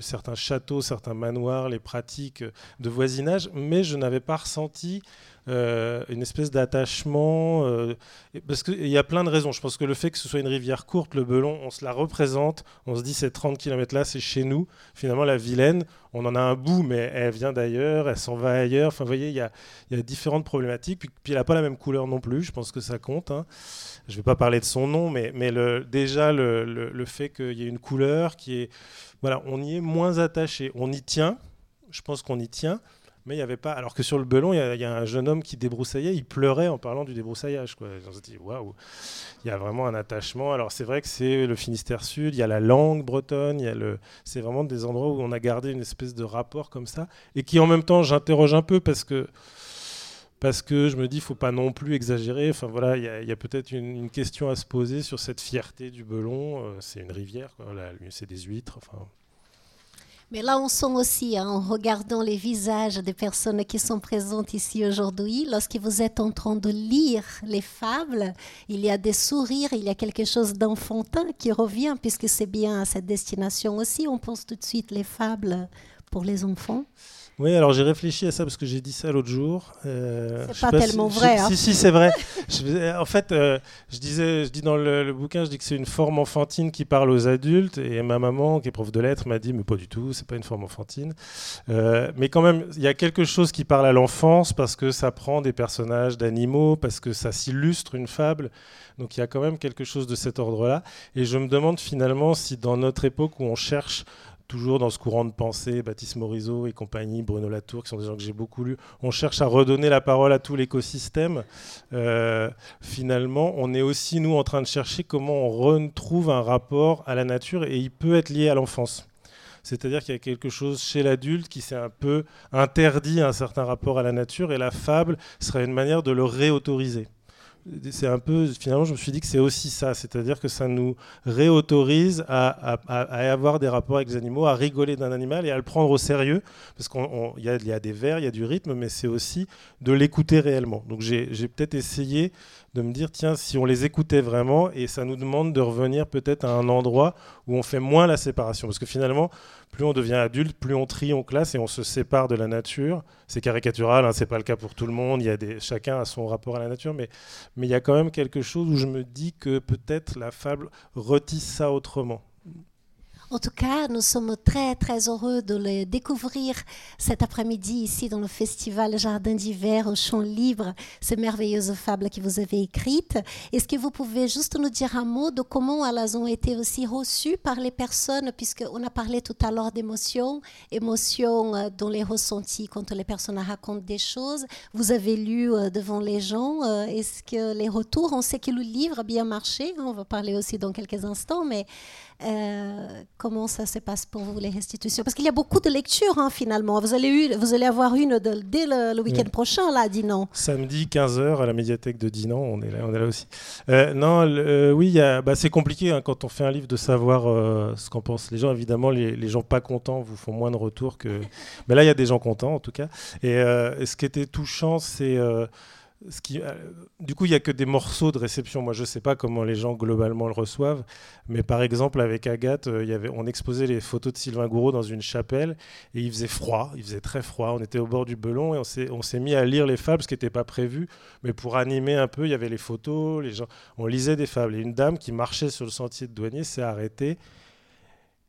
certains châteaux, certains manoirs, les pratiques de voisinage, mais je n'avais pas ressenti euh, une espèce d'attachement. Euh, parce qu'il y a plein de raisons. Je pense que le fait que ce soit une rivière courte, le Belon, on se la représente, on se dit ces 30 km là, c'est chez nous. Finalement, la Vilaine, on en a un bout, mais elle vient d'ailleurs, elle s'en va ailleurs. Enfin, vous voyez, il y a, y a, différentes problématiques. Puis, puis elle n'a pas la même couleur non plus, je pense que ça compte. Hein. Je ne vais pas parler de son nom, mais, mais déjà, le, le fait qu'il y ait une couleur qui est. Voilà, on y est moins attaché. On y tient, je pense qu'on y tient, mais il n'y avait pas. Alors que sur le Belon, il y, a un jeune homme qui débroussaillait, il pleurait en parlant du débroussaillage. Quoi. On se dit, waouh, il y a vraiment un attachement. Alors c'est vrai que c'est le Finistère Sud, il y a la langue bretonne, il y a le... c'est vraiment des endroits où on a gardé une espèce de rapport comme ça, et qui en même temps, j'interroge un peu parce que parce que je me dis, faut pas non plus exagérer. Enfin voilà, il y a, peut-être une, question à se poser sur cette fierté du Belon. Euh, c'est une rivière, c'est des huîtres. Enfin, mais là, on sent aussi, hein, en regardant les visages des personnes qui sont présentes ici aujourd'hui, lorsque vous êtes en train de lire les fables, il y a des sourires, il y a quelque chose d'enfantin qui revient, puisque c'est bien à cette destination aussi. On pense tout de suite les fables pour les enfants. Oui, alors j'ai réfléchi à ça parce que j'ai dit ça l'autre jour. Euh, c'est pas, tellement vrai. Si, hein. si, c'est vrai. en fait, euh, je disais, je dis dans le, bouquin, je dis que c'est une forme enfantine qui parle aux adultes. Et ma maman, qui est prof de lettres, m'a dit, mais pas du tout, c'est pas une forme enfantine. Euh, mais quand même, il y a quelque chose qui parle à l'enfance parce que ça prend des personnages d'animaux, parce que ça s'illustre une fable. Donc il y a quand même quelque chose de cet ordre-là. Et je me demande finalement si dans notre époque où on cherche toujours dans ce courant de pensée, Baptiste Morisot et compagnie, Bruno Latour, qui sont des gens que j'ai beaucoup lus, on cherche à redonner la parole à tout l'écosystème. Euh, finalement, on est aussi, nous, en train de chercher comment on retrouve un rapport à la nature et il peut être lié à l'enfance. C'est-à-dire qu'il y a quelque chose chez l'adulte qui s'est un peu interdit un certain rapport à la nature et la fable serait une manière de le réautoriser c'est un peu, finalement, je me suis dit que c'est aussi ça, c'est-à-dire que ça nous réautorise à, avoir des rapports avec les animaux, à rigoler d'un animal et à le prendre au sérieux, parce qu'il y, y, a des vers, il y a du rythme, mais c'est aussi de l'écouter réellement. Donc j'ai peut-être essayé de me dire, tiens, si on les écoutait vraiment, et ça nous demande de revenir peut-être à un endroit où on fait moins la séparation, parce que finalement, plus on devient adulte, plus on trie, on classe et on se sépare de la nature. C'est caricatural, hein, c'est pas le cas pour tout le monde. Il y a des, chacun a son rapport à la nature, mais mais il y a quand même quelque chose où je me dis que peut-être la fable retisse ça autrement. En tout cas, nous sommes très très heureux de le découvrir cet après-midi ici dans le festival Jardin d'hiver au champ libre, ces merveilleuses fables que vous avez écrites. Est-ce que vous pouvez juste nous dire un mot de comment elles ont été aussi reçues par les personnes, puisqu'on a parlé tout à l'heure d'émotions, émotions euh, dans les ressentis quand les personnes racontent des choses. Vous avez lu euh, devant les gens. Euh, est-ce que les retours, on sait que le livre a bien marché, hein, on va parler aussi dans quelques instants, mais euh, comment ça se passe pour vous, les restitutions? Parce qu'il y a beaucoup de lectures, hein, finalement. Vous allez, vous allez avoir une dès le, week-end prochain, là, à Dinan. Samedi, 15h, à la médiathèque de Dinan. On est là, on est là aussi. Euh, non, euh, oui, bah, c'est compliqué hein, quand on fait un livre de savoir ce qu'en pensent les gens. Évidemment, les, les, gens pas contents vous font moins de retours que... Mais là, il y a des gens contents, en tout cas. Et, et ce qui était touchant, c'est euh, du coup, il n'y a que des morceaux de réception. Moi, je ne sais pas comment les gens globalement le reçoivent. Mais par exemple, avec Agathe, euh, on exposait les photos de Sylvain Gouraud dans une chapelle et il faisait froid. Il faisait très froid. On était au bord du Belon et on s'est mis à lire les fables, ce qui n'était pas prévu. Mais pour animer un peu, il y avait les photos. Les gens, on lisait des fables. Et une dame qui marchait sur le sentier de douanier s'est arrêtée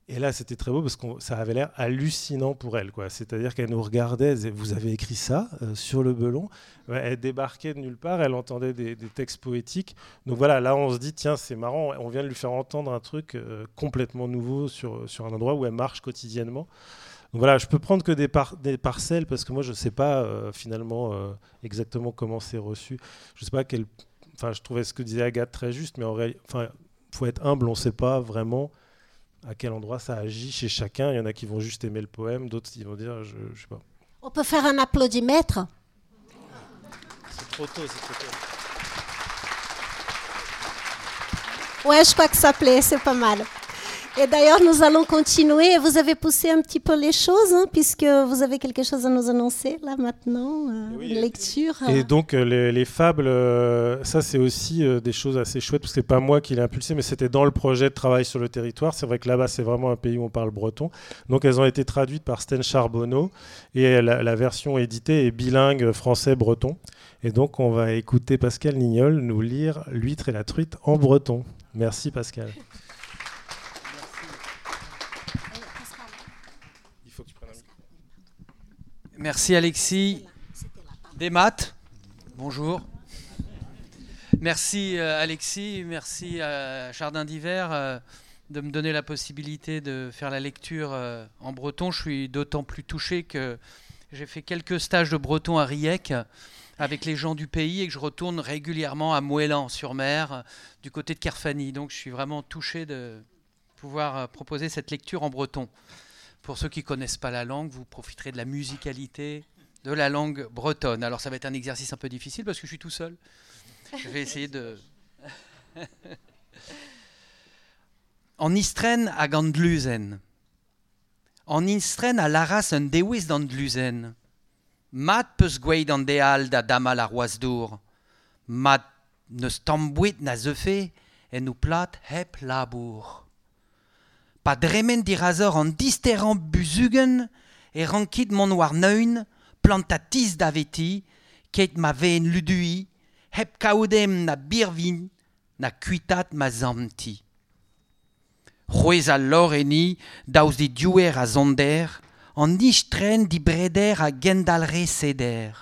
et là, c'était très beau parce que ça avait l'air hallucinant pour elle. C'est-à-dire qu'elle nous regardait, vous avez écrit ça euh, sur le belon? Elle débarquait de nulle part, elle entendait des, textes poétiques. Donc voilà, là, on se dit, tiens, c'est marrant, on vient de lui faire entendre un truc euh, complètement nouveau sur, sur un endroit où elle marche quotidiennement. Donc voilà, je peux prendre que des, des parcelles parce que moi, je ne sais pas euh, finalement exactement comment c'est reçu. Je sais pas quel... Enfin, je trouvais ce que disait Agathe très juste, mais en réalité, enfin, faut être humble, on ne sait pas vraiment à quel endroit ça agit chez chacun. Il y en a qui vont juste aimer le poème, d'autres qui vont dire, je, je sais pas. On peut faire un applaudimètre C'est trop tôt, c'est trop tôt. Ouais, je crois que ça plaît, c'est pas mal. Et d'ailleurs, nous allons continuer. Vous avez poussé un petit peu les choses, hein, puisque vous avez quelque chose à nous annoncer là maintenant, euh, Oui, une lecture. Et donc euh, les, les fables, euh, ça c'est aussi euh, des choses assez chouettes, parce que c'est pas moi qui l'ai impulsé, mais c'était dans le projet de travail sur le territoire. C'est vrai que là-bas c'est vraiment un pays où on parle breton. Donc elles ont été traduites par Sten Charbonneau, et la, la version éditée est bilingue français-breton. Et donc on va écouter Pascal Nignol nous lire L'huître et la truite en breton. Merci Pascal. Il faut que tu prennes un micro. Merci Alexis. Des maths. Bonjour. Merci euh, Alexis, merci à Jardin d'hiver euh, de me donner la possibilité de faire la lecture euh, en breton. Je suis d'autant plus touché que j'ai fait quelques stages de breton à Riec avec les gens du pays et que je retourne régulièrement à Moëlan-sur-Mer, euh, du côté de Kerfani. Donc je suis vraiment touché de pouvoir euh, proposer cette lecture en breton. Pour ceux qui ne connaissent pas la langue, vous profiterez de la musicalité de la langue bretonne. Alors ça va être un exercice un peu difficile parce que je suis tout seul. Je vais essayer de... en Istren à Gandlusen. En Istren à Laras un dewis d'Andlusen. Mat peus gweid an deal da dama la roasdour. Mat neus na zefe en nou plat hep labour. pa dremen dirazor an disteran buzugen e rankid mon war neun, plantatis da veti, ket ma ven ludui, hep kaoudem na birvin, na kuitat ma zamti. Rouez a lor eni, daouz di diouer a zonder, an nich tren di breder a gendalre seder.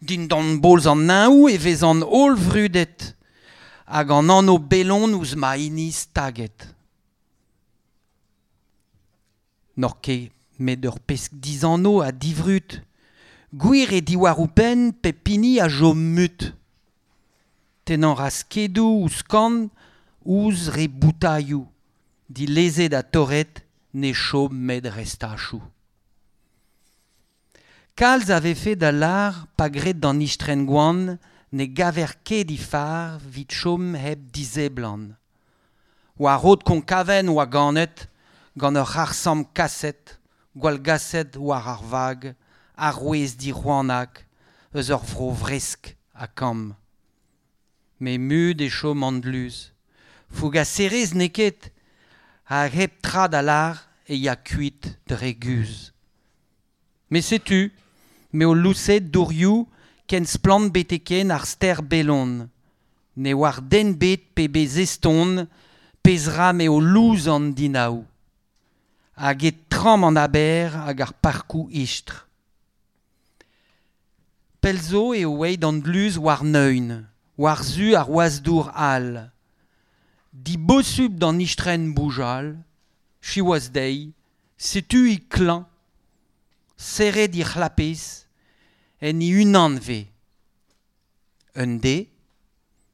Din dan bolz an naou e vez an ol vrudet, hag an anno belon ouz ma inis taget. Nor ket met ur pesk dizanno a divrut, gwir e diwaroupen pepini a jo mut. Tenan raskedou ou skan ouz re di leze da toret ne chom med restachou. Kalz avait fait da lar pa gret d'an ne gaver di far vit chom heb dizeblan. Wa rod kon kaven wa ganet gant ur arsam kaset, gwal gaset war ar vag, di c'hoanak, eus vro vresk a kam. Me mud e chom andluz. Foug a serez neket, a hep a e ya kuit dreguz. Me setu, me o lousset dourioù ken splant beteken ar ster belon. Ne war den bet pe bez eston, pezra me o louz an dinaou. Hag e tram an aber hag ar parkou istre. Pelzo e o weid an bluz war neun, war zu ar oazdour al. Di bosub d'an istren boujal, chi oaz dei, setu i klan, serre di chlapez, en i unan ve. Un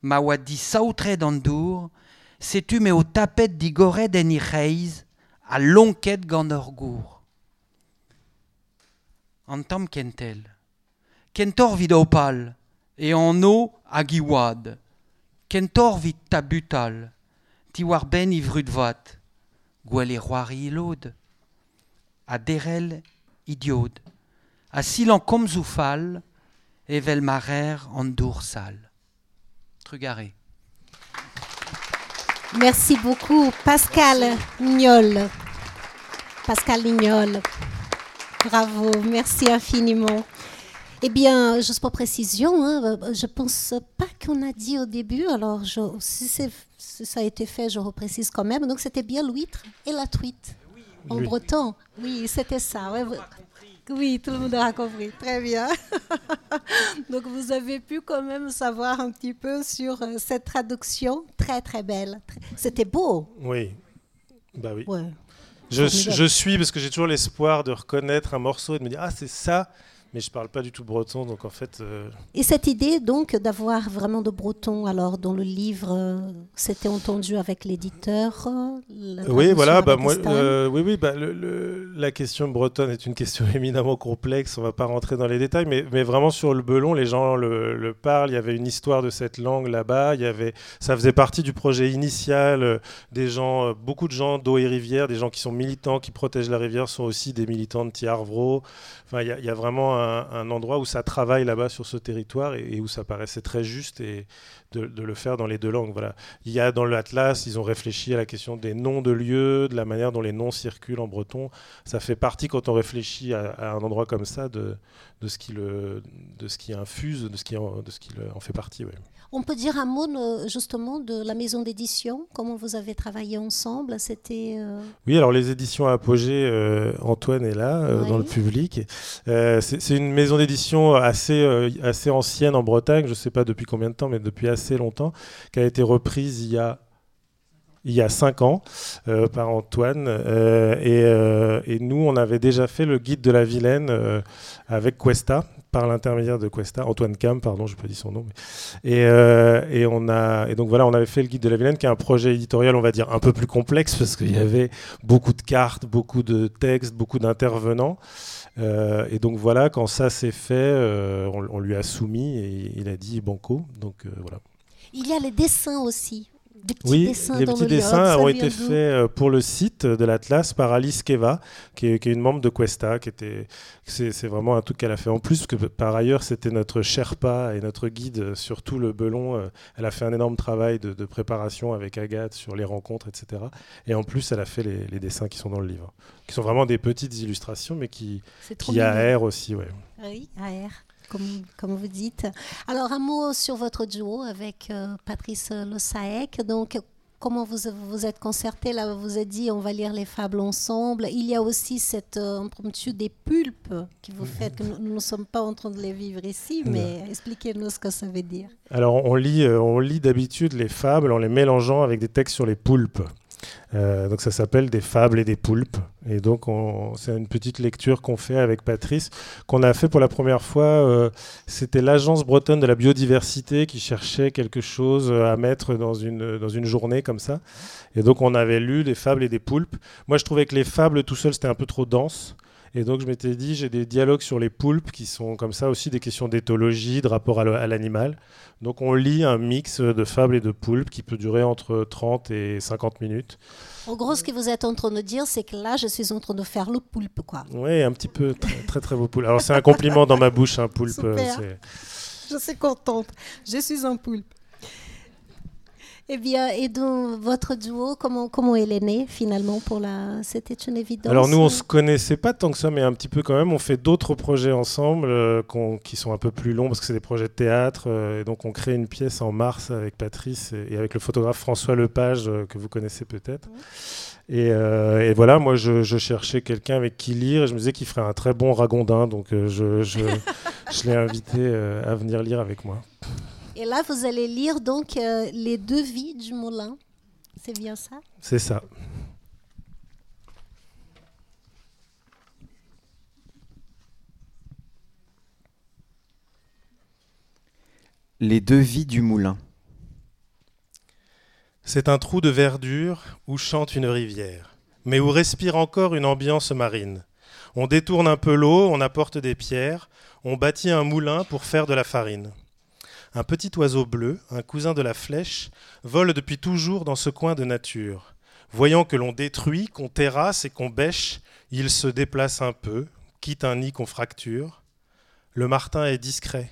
ma oa di saoutred an dour, me o tapet di gored en i a lonket gant ur gour. An tam kentel. Kentor vid opal, e an o hag i oad. Kentor vid tabutal, ti war ben i vrut vat, gwell e c'hoari i lod. A derel idiod, a sil an komzou fal, evel marer an dour sal. Trugaré. Merci beaucoup, Pascal Nignol. Pascal Nignol. Bravo, merci infiniment. Eh bien, juste pour précision, hein, je pense pas qu'on a dit au début, alors je, si, ça a été fait, je reprécise quand même. Donc c'était bien l'huître et la truite en Oui. breton. Oui, c'était ça. ouais, oui, tout le monde aura compris. Très bien. Donc vous avez pu quand même savoir un petit peu sur euh, cette traduction très très belle. C'était beau. Oui. Bah oui. Ouais. Je, suis parce que j'ai toujours l'espoir de reconnaître un morceau et de me dire ah c'est ça mais je parle pas du tout breton, donc en fait. euh, Et cette idée donc d'avoir vraiment de breton, alors dans le livre, euh, c'était entendu avec l'éditeur euh, Oui, voilà, bah, moi, euh, oui, oui, bah, le- le- la question bretonne est une question éminemment complexe, on va pas rentrer dans les détails, mais, mais vraiment sur le belon, les gens le, le parlent, il y avait une histoire de cette langue là-bas, il y avait, ça faisait partie du projet initial, des gens, beaucoup de gens d'eau et rivière, des gens qui sont militants, qui protègent la rivière, sont aussi des militants de Tiarvro, enfin, il y, a- il y a vraiment un, un endroit où ça travaille là-bas sur ce territoire et, où ça paraissait très juste et de, le faire dans les deux langues, voilà. Il y a dans l'Atlas, ils ont réfléchi à la question des noms de lieux, de la manière dont les noms circulent en breton. Ça fait partie, quand on réfléchit à, un endroit comme ça, de, de, ce, qui le, de ce qui infuse, de ce qui en, de ce qui en fait partie. On peut dire un mot euh, justement de la maison d'édition, comment vous avez travaillé ensemble, c'était... euh, Oui, alors les éditions Apogée, euh, Antoine est là, euh, dans le public. C'est une maison d'édition assez, assez ancienne en Bretagne, je ne sais pas depuis combien de temps, mais depuis assez longtemps, qui a été reprise il y a il y a cinq ans euh, par Antoine. Euh, et, euh, et nous, on avait déjà fait le guide de la Vilaine avec Cuesta, par l'intermédiaire de Cuesta, Antoine Cam, pardon, je n'ai pas dit son nom. Et, euh, et, on a, et donc voilà, on avait fait le guide de la Vilaine, qui est un projet éditorial, on va dire, un peu plus complexe, parce qu'il y avait beaucoup de cartes, beaucoup de textes, beaucoup d'intervenants. Euh, et donc voilà, quand ça s'est fait, euh, on, on lui a soumis et il a dit banco. Donc voilà. Il y a les dessins aussi, des petits Oui, dessins les dans petits le dessins ont été faits euh, pour le site de l'Atlas par Alice Keva, qui est, qui est une membre de Cuesta. Qui était, c'est, vraiment un truc qu'elle a fait en plus, parce que par ailleurs, c'était notre Sherpa et notre guide sur tout le Belon. euh, Elle a fait un énorme travail de, de préparation avec Agathe sur les rencontres, etc. Et en plus, elle a fait les, les dessins qui sont dans le livre, qui sont vraiment des petites illustrations, mais qui, C'est trop qui aèrent aussi. Ouais. Oui, AR, comme, comme vous dites. Alors, un mot sur votre duo avec euh, Patrice Le Saec. Donc, comment vous vous êtes concerté? Là, vous avez dit, on va lire les fables ensemble. Il y a aussi cette euh, impromptu des pulpes que vous faites, que nous nous ne sommes pas en train de les vivre ici, mais expliquez-nous ce que ça veut dire. Alors, on lit, euh, on lit d'habitude les fables en les mélangeant avec des textes sur les poulpes. Euh, donc ça s'appelle des fables et des poulpes. Et donc on- c'est une petite lecture qu'on fait avec Patrice, qu'on a fait pour la première fois. euh, C'était l'agence bretonne de la biodiversité qui cherchait quelque chose à mettre dans une, dans une journée comme ça. Et donc on avait lu des fables et des poulpes. Moi je trouvais que les fables tout seul c'était un peu trop dense. Et donc je m'étais dit, j'ai des dialogues sur les poulpes qui sont comme ça aussi des questions d'éthologie, de rapport à l'animal. Donc on lit un mix de fables et de poulpes qui peut durer entre 30 et 50 minutes. En gros, ce que vous êtes en train de dire, c'est que là, je suis en train de faire le poulpe, quoi. Oui, un petit peu, très très, très beau poulpe. Alors c'est un compliment dans ma bouche, un poulpe. Super. Je suis contente. Je suis un poulpe. Eh bien, et donc, votre duo, comment, comment elle est née finalement pour la... C'était une évidence Alors nous, on se connaissait pas tant que ça, mais un petit peu quand même. On fait d'autres projets ensemble euh, qui sont un peu plus longs parce que c'est des projets de théâtre. euh, et donc on crée une pièce en mars avec Patrice et, et avec le photographe François Lepage euh, que vous connaissez peut-être. Et, et voilà, moi je, je cherchais quelqu'un avec qui lire et je me disais qu'il ferait un très bon ragondin. Donc je, je, je l'ai invité à venir lire avec moi. Et là, vous allez lire donc euh, les deux vies du moulin. C'est bien ça? C'est ça. Les deux vies du moulin. C'est un trou de verdure où chante une rivière, mais où respire encore une ambiance marine. On détourne un peu l'eau, on apporte des pierres, on bâtit un moulin pour faire de la farine. Un petit oiseau bleu, un cousin de la flèche, vole depuis toujours dans ce coin de nature. Voyant que l'on détruit, qu'on terrasse et qu'on bêche, il se déplace un peu, quitte un nid qu'on fracture. Le martin est discret.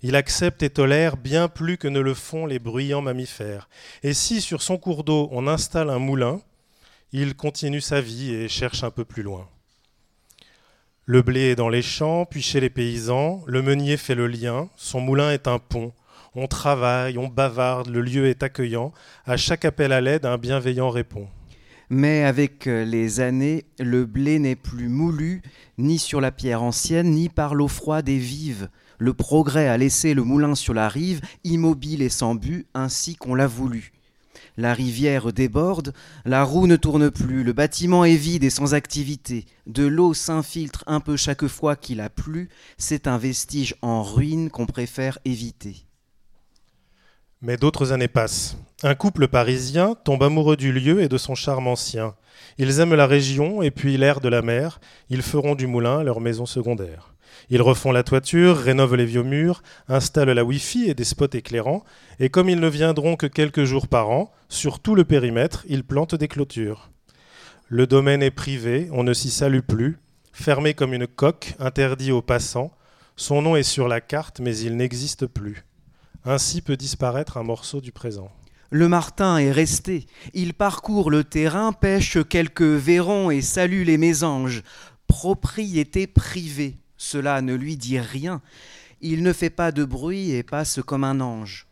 Il accepte et tolère bien plus que ne le font les bruyants mammifères. Et si sur son cours d'eau on installe un moulin, il continue sa vie et cherche un peu plus loin. Le blé est dans les champs, puis chez les paysans, le meunier fait le lien, son moulin est un pont. On travaille, on bavarde, le lieu est accueillant, à chaque appel à l'aide, un bienveillant répond. Mais avec euh, les années, le blé n'est plus moulu, ni sur la pierre ancienne, ni par l'eau froide et vive. Le progrès a laissé le moulin sur la rive, immobile et sans but, ainsi qu'on l'a voulu. La rivière déborde, la roue ne tourne plus, le bâtiment est vide et sans activité. De l'eau s'infiltre un peu chaque fois qu'il a plu, c'est un vestige en ruine qu'on préfère éviter. Mais d'autres années passent. Un couple parisien tombe amoureux du lieu et de son charme ancien. Ils aiment la région et puis l'air de la mer. Ils feront du moulin leur maison secondaire. Ils refont la toiture, rénovent les vieux murs, installent la Wi-Fi et des spots éclairants, et comme ils ne viendront que quelques jours par an, sur tout le périmètre, ils plantent des clôtures. Le domaine est privé, on ne s'y salue plus, fermé comme une coque, interdit aux passants. Son nom est sur la carte, mais il n'existe plus. Ainsi peut disparaître un morceau du présent. Le Martin est resté. Il parcourt le terrain, pêche quelques verrons et salue les mésanges. Propriété privée. Cela ne lui dit rien. Il ne fait pas de bruit et passe comme un ange.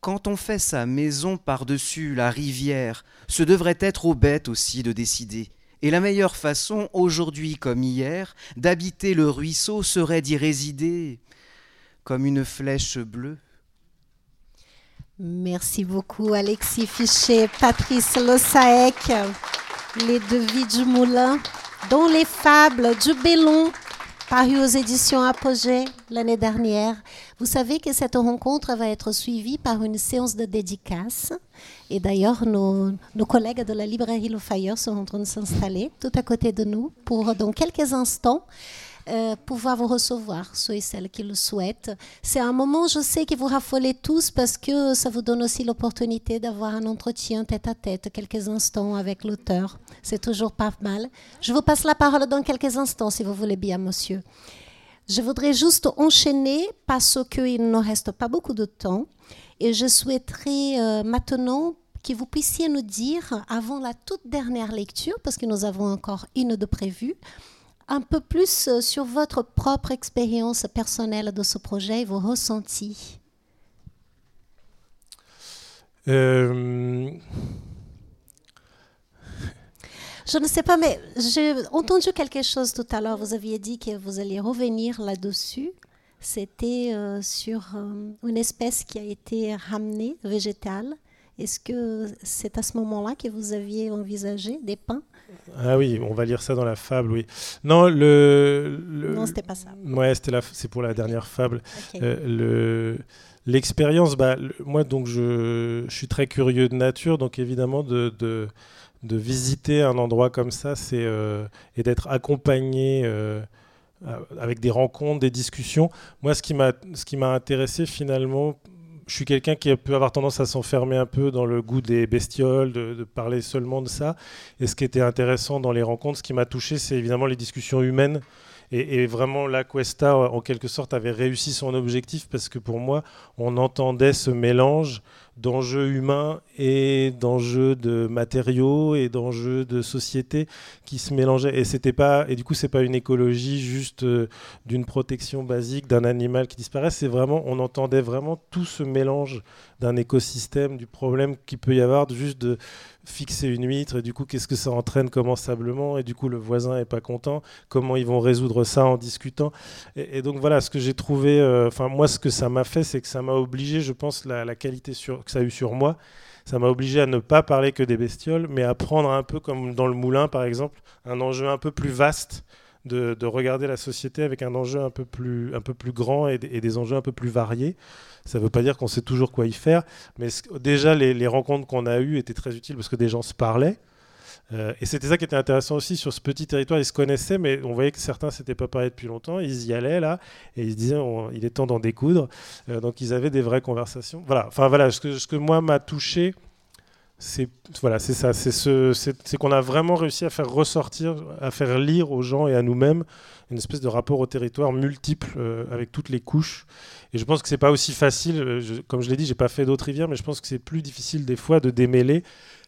Quand on fait sa maison par-dessus la rivière, ce devrait être aux bêtes aussi de décider. Et la meilleure façon, aujourd'hui comme hier, d'habiter le ruisseau serait d'y résider comme une flèche bleue. Merci beaucoup Alexis Fichet, Patrice Lossaec, les deux vies du moulin, dont les fables du Bellon, paru aux éditions Apogée l'année dernière. Vous savez que cette rencontre va être suivie par une séance de dédicace. Et d'ailleurs, nos, collègues de la librairie Le sont en train de s'installer tout à côté de nous pour, dans quelques instants, euh, pouvoir vous recevoir, ceux et celles qui le souhaitent. C'est un moment, je sais, que vous raffolez tous parce que ça vous donne aussi l'opportunité d'avoir un entretien tête à tête, quelques instants avec l'auteur. C'est toujours pas mal. Je vous passe la parole dans quelques instants, si vous voulez bien, monsieur. Je voudrais juste enchaîner parce qu'il ne reste pas beaucoup de temps. Et je souhaiterais euh, maintenant que vous puissiez nous dire, avant la toute dernière lecture, parce que nous avons encore une de prévue, un peu plus euh, sur votre propre expérience personnelle de ce projet et vos ressentis. Euh... Je ne sais pas, mais j'ai entendu quelque chose tout à l'heure. Vous aviez dit que vous alliez revenir là-dessus. C'était euh, sur euh, une espèce qui a été ramenée, végétale. Est-ce que c'est à ce moment-là que vous aviez envisagé des pins? Ah oui, on va lire ça dans la fable, oui. Non, le. non, c'était pas ça. Ouais, c'était la... c'est pour la dernière fable. Euh, le. L'expérience, bah, moi donc je... je, suis très curieux de nature, donc évidemment de, de, de visiter un endroit comme ça, c'est euh, et d'être accompagné euh, avec des rencontres, des discussions. Moi, ce qui m'a ce qui m'a intéressé finalement je suis quelqu'un qui peut avoir tendance à s'enfermer un peu dans le goût des bestioles, de, parler seulement de ça. Et ce qui était intéressant dans les rencontres, ce qui m'a touché, c'est évidemment les discussions humaines. Et, et, vraiment, la Cuesta, en quelque sorte, avait réussi son objectif parce que pour moi, on entendait ce mélange d'enjeux humains et d'enjeux de matériaux et d'enjeux de société qui se mélangeaient. Et c'était pas et du coup c'est pas une écologie juste euh, d'une protection basique d'un animal qui disparaît c'est vraiment on entendait vraiment tout ce mélange d'un écosystème du problème qu'il peut y avoir juste de fixer une huître et du coup qu'est-ce que ça entraîne commensablement et du coup le voisin est pas content? Comment ils vont résoudre ça en discutant? Et, donc voilà ce que j'ai trouvé euh, enfin moi ce que ça m'a fait c'est que ça m'a obligé je pense la, la qualité sur ça a eu sur moi, ça m'a obligé à ne pas parler que des bestioles, mais à prendre un peu comme dans le moulin par exemple, un enjeu un peu plus vaste de, regarder la société avec un enjeu un peu plus, un peu plus grand et, des enjeux un peu plus variés. Ça ne veut pas dire qu'on sait toujours quoi y faire, mais déjà les, rencontres qu'on a eues étaient très utiles parce que des gens se parlaient. Euh, et c'était ça qui était intéressant aussi sur ce petit territoire. Ils se connaissaient, mais on voyait que certains s'étaient pas parlé depuis longtemps. Ils y allaient là, et ils se disaient il est temps d'en découdre. Euh, donc ils avaient des vraies conversations. Voilà. Enfin voilà, ce que, ce que moi m'a touché, c'est voilà, c'est ça, c'est ce, c'est qu'on a vraiment réussi à faire ressortir, à faire lire aux gens et à nous-mêmes une espèce de rapport au territoire multiple euh, avec toutes les couches. Et je pense que c'est pas aussi facile. comme je l'ai dit, j'ai pas fait d'autres rivières, mais je pense que c'est plus difficile des fois de démêler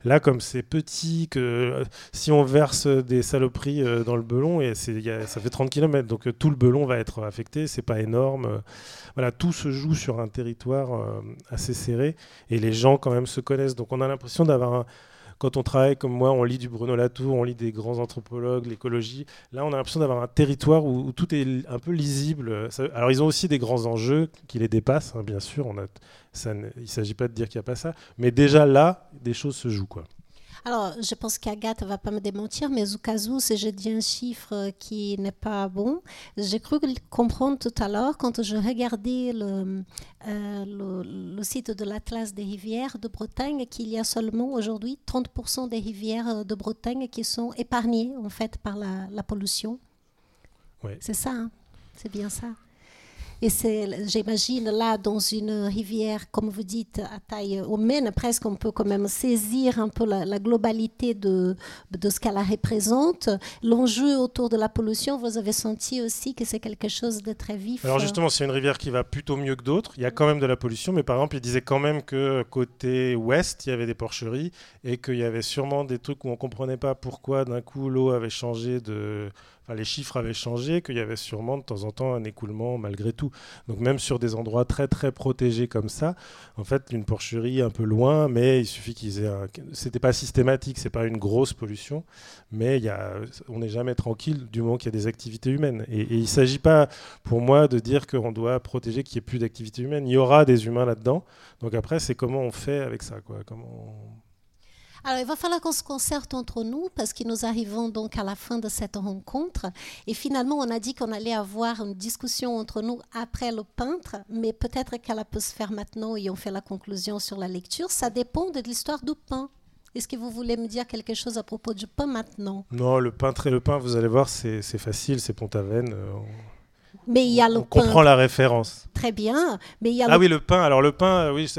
Là, comme c'est petit, que euh, si on verse des saloperies euh, dans le belon, et ça fait 30 km, donc euh, tout le belon va être affecté, c'est pas énorme. Voilà, tout se joue sur un territoire assez serré, et les gens quand même se connaissent. Donc on a l'impression d'avoir quand on travaille comme moi, on lit du Bruno Latour, on lit des grands anthropologues, l'écologie. Là, on a l'impression d'avoir un territoire où, tout est un peu lisible. alors, ils ont aussi des grands enjeux qui les dépassent, hein, bien sûr. On a, ça, il ne s'agit pas de dire qu'il n'y a pas ça. Mais déjà là, des choses se jouent. Quoi. Alors, je pense qu'Agathe ne va pas me démentir, mais au cas où, si je dis un chiffre qui n'est pas bon, j'ai cru comprendre tout à l'heure, quand je regardais le, euh, le, site de l'Atlas des rivières de Bretagne, qu'il y a seulement aujourd'hui 30% des rivières de Bretagne qui sont épargnées, en fait, par la, la pollution. C'est ça, hein c'est bien ça. Et c'est, j'imagine, là, dans une rivière, comme vous dites, à taille humaine, presque, on peut quand même saisir un peu la, globalité de, de ce qu'elle représente. L'enjeu autour de la pollution, vous avez senti aussi que c'est quelque chose de très vif. Alors justement, c'est une rivière qui va plutôt mieux que d'autres. Il y a quand même de la pollution, mais par exemple, il disait quand même que côté ouest, il y avait des porcheries et qu'il y avait sûrement des trucs où on comprenait pas pourquoi d'un coup l'eau avait changé de les chiffres avaient changé, qu'il y avait sûrement de temps en temps un écoulement malgré tout. Donc même sur des endroits très très protégés comme ça, en fait, une porcherie un peu loin, mais il suffit qu'ils aient un... C'était pas systématique, c'est pas une grosse pollution, mais il y a... on n'est jamais tranquille du moment qu'il y a des activités humaines. Et, il s'agit pas pour moi de dire qu'on doit protéger qu'il n'y ait plus d'activités humaines. Il y aura des humains là-dedans. Donc après, c'est comment on fait avec ça, quoi. Comment alors, il va falloir qu'on se concerte entre nous parce que nous arrivons donc à la fin de cette rencontre. Et finalement, on a dit qu'on allait avoir une discussion entre nous après le peintre, mais peut-être qu'elle peut se faire maintenant et on fait la conclusion sur la lecture. Ça dépend de l'histoire du pain. Est-ce que vous voulez me dire quelque chose à propos du pain maintenant? Non, le peintre et le pain, vous allez voir, c'est facile, c'est Pont-Aven. Mais il y a le on comprend la référence. Très bien. Mais il y a ah oui, le pain. Alors le pain, euh, oui,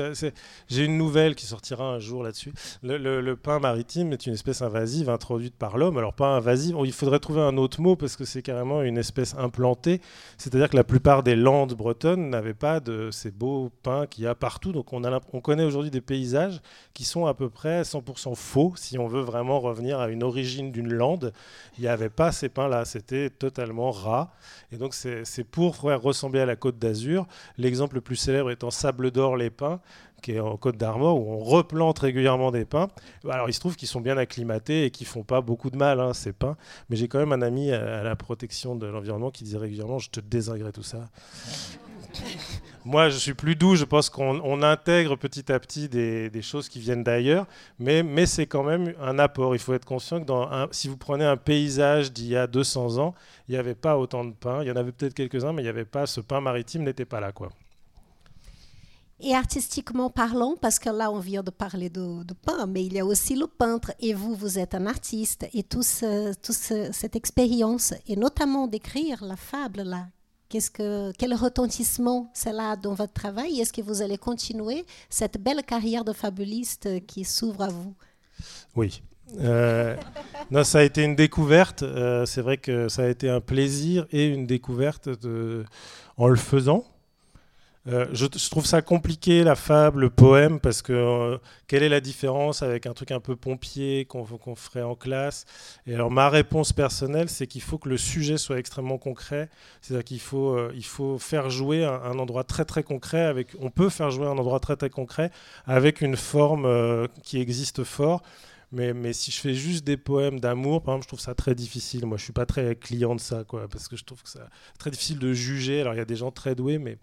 j'ai une nouvelle qui sortira un jour là-dessus. Le, pain maritime est une espèce invasive introduite par l'homme. Alors pas invasive, il faudrait trouver un autre mot parce que c'est carrément une espèce implantée. C'est-à-dire que la plupart des landes bretonnes n'avaient pas de ces beaux pins qu'il y a partout. Donc on, a, on connaît aujourd'hui des paysages qui sont à peu près 100% faux si on veut vraiment revenir à une origine d'une lande. Il n'y avait pas ces pins-là. C'était totalement ras. Et donc c'est c'est pour ressembler à la Côte d'Azur. L'exemple le plus célèbre étant Sable d'Or les pins, qui est en Côte d'Armor, où on replante régulièrement des pins. Alors il se trouve qu'ils sont bien acclimatés et qu'ils font pas beaucoup de mal, hein, ces pins. Mais j'ai quand même un ami à, la protection de l'environnement qui disait régulièrement, je te désingré tout ça. Moi, je suis plus doux. Je pense qu'on intègre petit à petit des, choses qui viennent d'ailleurs, mais, c'est quand même un apport. Il faut être conscient que si vous prenez un paysage d'il y a 200 ans, il n'y avait pas autant de pain. Il y en avait peut-être quelques-uns, mais il n'y avait pas ce pain maritime n'était pas là, quoi. Et artistiquement parlant, parce que là on vient de parler de, pain, mais il y a aussi le peintre, et vous, vous êtes un artiste, et toute cette expérience, et notamment d'écrire la fable là, Qu'est-ce que, quel retentissement cela a dans votre travail? Est-ce que vous allez continuer cette belle carrière de fabuliste qui s'ouvre à vous? Oui. Euh, non, ça a été une découverte. Euh, c'est vrai que ça a été un plaisir et une découverte en le faisant. Euh, je, trouve ça compliqué, la fable, le poème, parce que euh, quelle est la différence avec un truc un peu pompier qu'on ferait en classe? Et alors, ma réponse personnelle, c'est qu'il faut que le sujet soit extrêmement concret. C'est-à-dire qu'il faut, euh, faut faire jouer un, endroit très très concret. Avec, on peut faire jouer un endroit très très concret avec une forme qui existe fort. Mais, mais, si je fais juste des poèmes d'amour, par exemple, je trouve ça très difficile. Moi, je suis pas très client de ça, quoi, parce que je trouve que c'est très difficile de juger. Alors, il y a des gens très doués, mais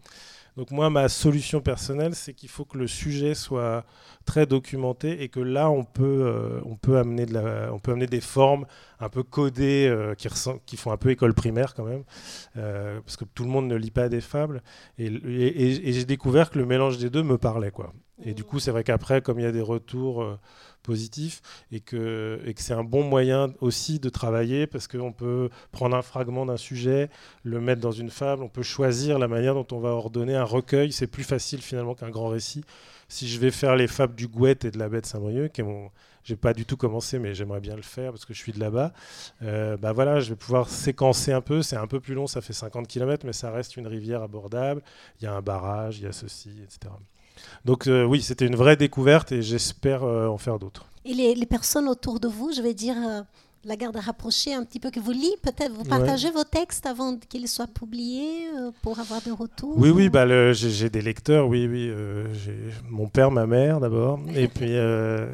donc moi, ma solution personnelle, c'est qu'il faut que le sujet soit très documenté et que là, on peut, euh, on peut, amener, de la, on peut amener des formes un peu codées euh, qui, qui, font un peu école primaire quand même, euh, parce que tout le monde ne lit pas des fables. Et, et j'ai découvert que le mélange des deux me parlait. Quoi. Et du coup, c'est vrai qu'après, comme il y a des retours positif et que, et que c'est un bon moyen aussi de travailler parce qu'on peut prendre un fragment d'un sujet, le mettre dans une fable, on peut choisir la manière dont on va ordonner un recueil. C'est plus facile finalement qu'un grand récit. Si je vais faire les fables du Gouette et de la Bête Saint-Brieuc, qui est mon, j'ai pas du tout commencé, mais j'aimerais bien le faire parce que je suis de là-bas. Euh, bah voilà, je vais pouvoir séquencer un peu. C'est un peu plus long, ça fait 50 km, mais ça reste une rivière abordable. Il y a un barrage, il y a ceci, etc. Donc euh, oui, c'était une vraie découverte et j'espère euh, en faire d'autres. Et les, personnes autour de vous, je vais dire, la garde rapprochée un petit peu, que vous lisez peut-être, vous partagez vos textes avant qu'ils soient publiés euh, pour avoir des retours Oui, oui, bah, j'ai des lecteurs, oui, oui. Euh, mon père, ma mère d'abord, et puis euh,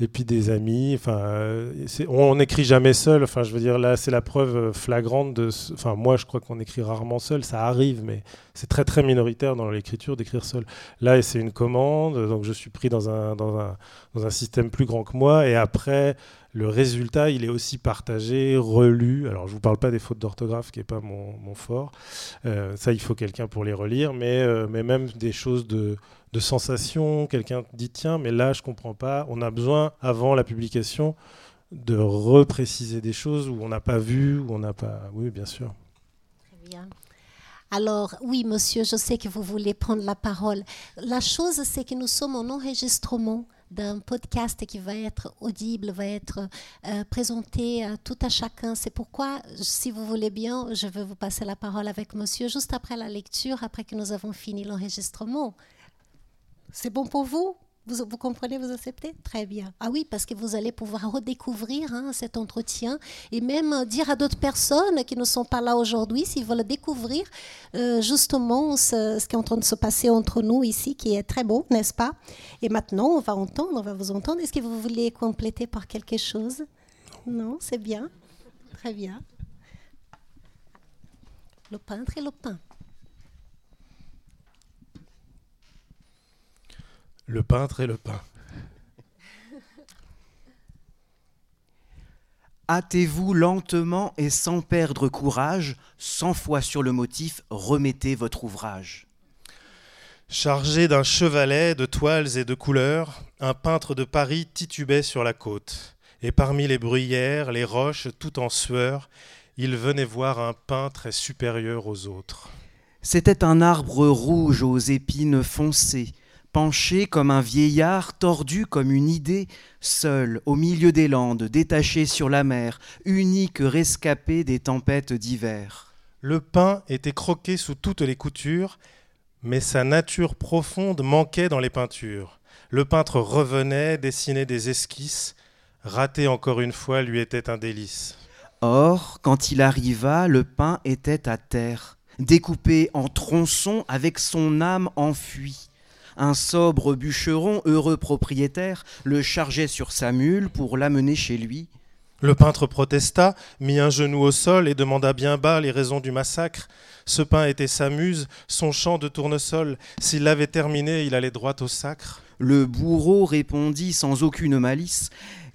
et puis des amis. Enfin, on n'écrit jamais seul. Enfin, je veux dire, là, c'est la preuve flagrante de. Enfin, moi, je crois qu'on écrit rarement seul. Ça arrive, mais c'est très très minoritaire dans l'écriture d'écrire seul. Là, c'est une commande, donc je suis pris dans un dans un dans un système plus grand que moi, et après le résultat, il est aussi partagé, relu. Alors, je ne vous parle pas des fautes d'orthographe, qui n'est pas mon, fort. Euh, ça, il faut quelqu'un pour les relire. Mais, euh, mais même des choses de, de sensation, quelqu'un dit, tiens, mais là, je ne comprends pas. On a besoin, avant la publication, de repréciser des choses où on n'a pas vu, où on n'a pas... Oui, bien sûr. Très bien. Alors, oui, monsieur, je sais que vous voulez prendre la parole. La chose, c'est que nous sommes en enregistrement d'un podcast qui va être audible, va être euh, présenté à tout à chacun. C'est pourquoi, si vous voulez bien, je vais vous passer la parole avec monsieur juste après la lecture, après que nous avons fini l'enregistrement. C'est bon pour vous? Vous, comprenez, vous acceptez? Très bien. Ah oui, parce que vous allez pouvoir redécouvrir hein, cet entretien et même dire à d'autres personnes qui ne sont pas là aujourd'hui, s'ils veulent découvrir euh, justement ce, ce, qui est en train de se passer entre nous ici, qui est très beau, n'est-ce pas? Et maintenant, on va entendre, on va vous entendre. Est-ce que vous voulez compléter par quelque chose? Non, c'est bien. Très bien. Le peintre et le pain. Le peintre et le pain. Hâtez-vous lentement et sans perdre courage, cent fois sur le motif, remettez votre ouvrage. Chargé d'un chevalet de toiles et de couleurs, un peintre de Paris titubait sur la côte, et parmi les bruyères, les roches, tout en sueur, il venait voir un pain très supérieur aux autres. C'était un arbre rouge aux épines foncées, penché comme un vieillard, tordu comme une idée, seul au milieu des landes, détaché sur la mer, unique rescapé des tempêtes d'hiver. Le pain était croqué sous toutes les coutures, mais sa nature profonde manquait dans les peintures. Le peintre revenait, dessinait des esquisses, rater encore une fois lui était un délice. Or, quand il arriva, le pain était à terre, découpé en tronçons avec son âme enfuie. Un sobre bûcheron, heureux propriétaire, le chargeait sur sa mule pour l'amener chez lui. Le peintre protesta, mit un genou au sol et demanda bien bas les raisons du massacre. Ce pain était sa muse, son chant de tournesol. S'il l'avait terminé, il allait droit au sacre. Le bourreau répondit sans aucune malice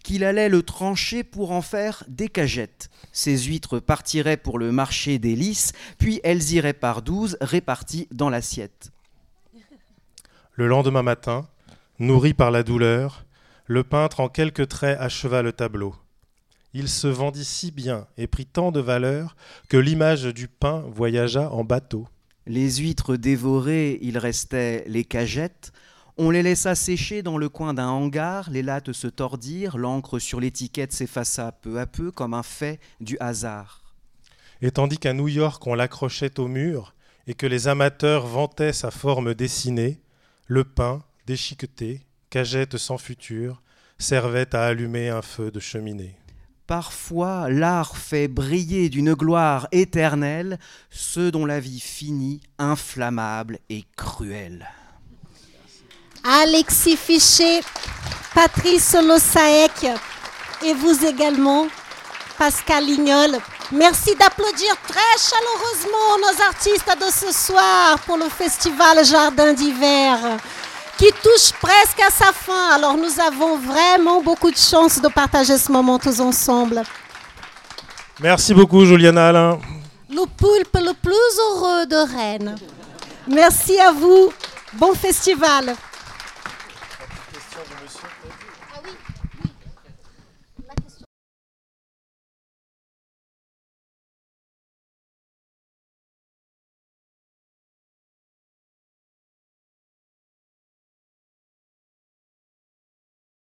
qu'il allait le trancher pour en faire des cagettes. Ces huîtres partiraient pour le marché des lys, puis elles iraient par douze réparties dans l'assiette. Le lendemain matin, nourri par la douleur, le peintre en quelques traits acheva le tableau. Il se vendit si bien et prit tant de valeur que l'image du pain voyagea en bateau. Les huîtres dévorées, il restait les cagettes. On les laissa sécher dans le coin d'un hangar, les lattes se tordirent, l'encre sur l'étiquette s'effaça peu à peu comme un fait du hasard. Et tandis qu'à New York on l'accrochait au mur et que les amateurs vantaient sa forme dessinée, le pain, déchiqueté, cagette sans futur, servait à allumer un feu de cheminée. Parfois, l'art fait briller d'une gloire éternelle ceux dont la vie finit inflammable et cruelle. Alexis Fichet, Patrice Lossaec et vous également, Pascal Lignol. Merci d'applaudir très chaleureusement nos artistes de ce soir pour le festival Jardin d'hiver qui touche presque à sa fin. Alors nous avons vraiment beaucoup de chance de partager ce moment tous ensemble. Merci beaucoup Juliana Alain. Le poulpe le plus heureux de Rennes. Merci à vous. Bon festival.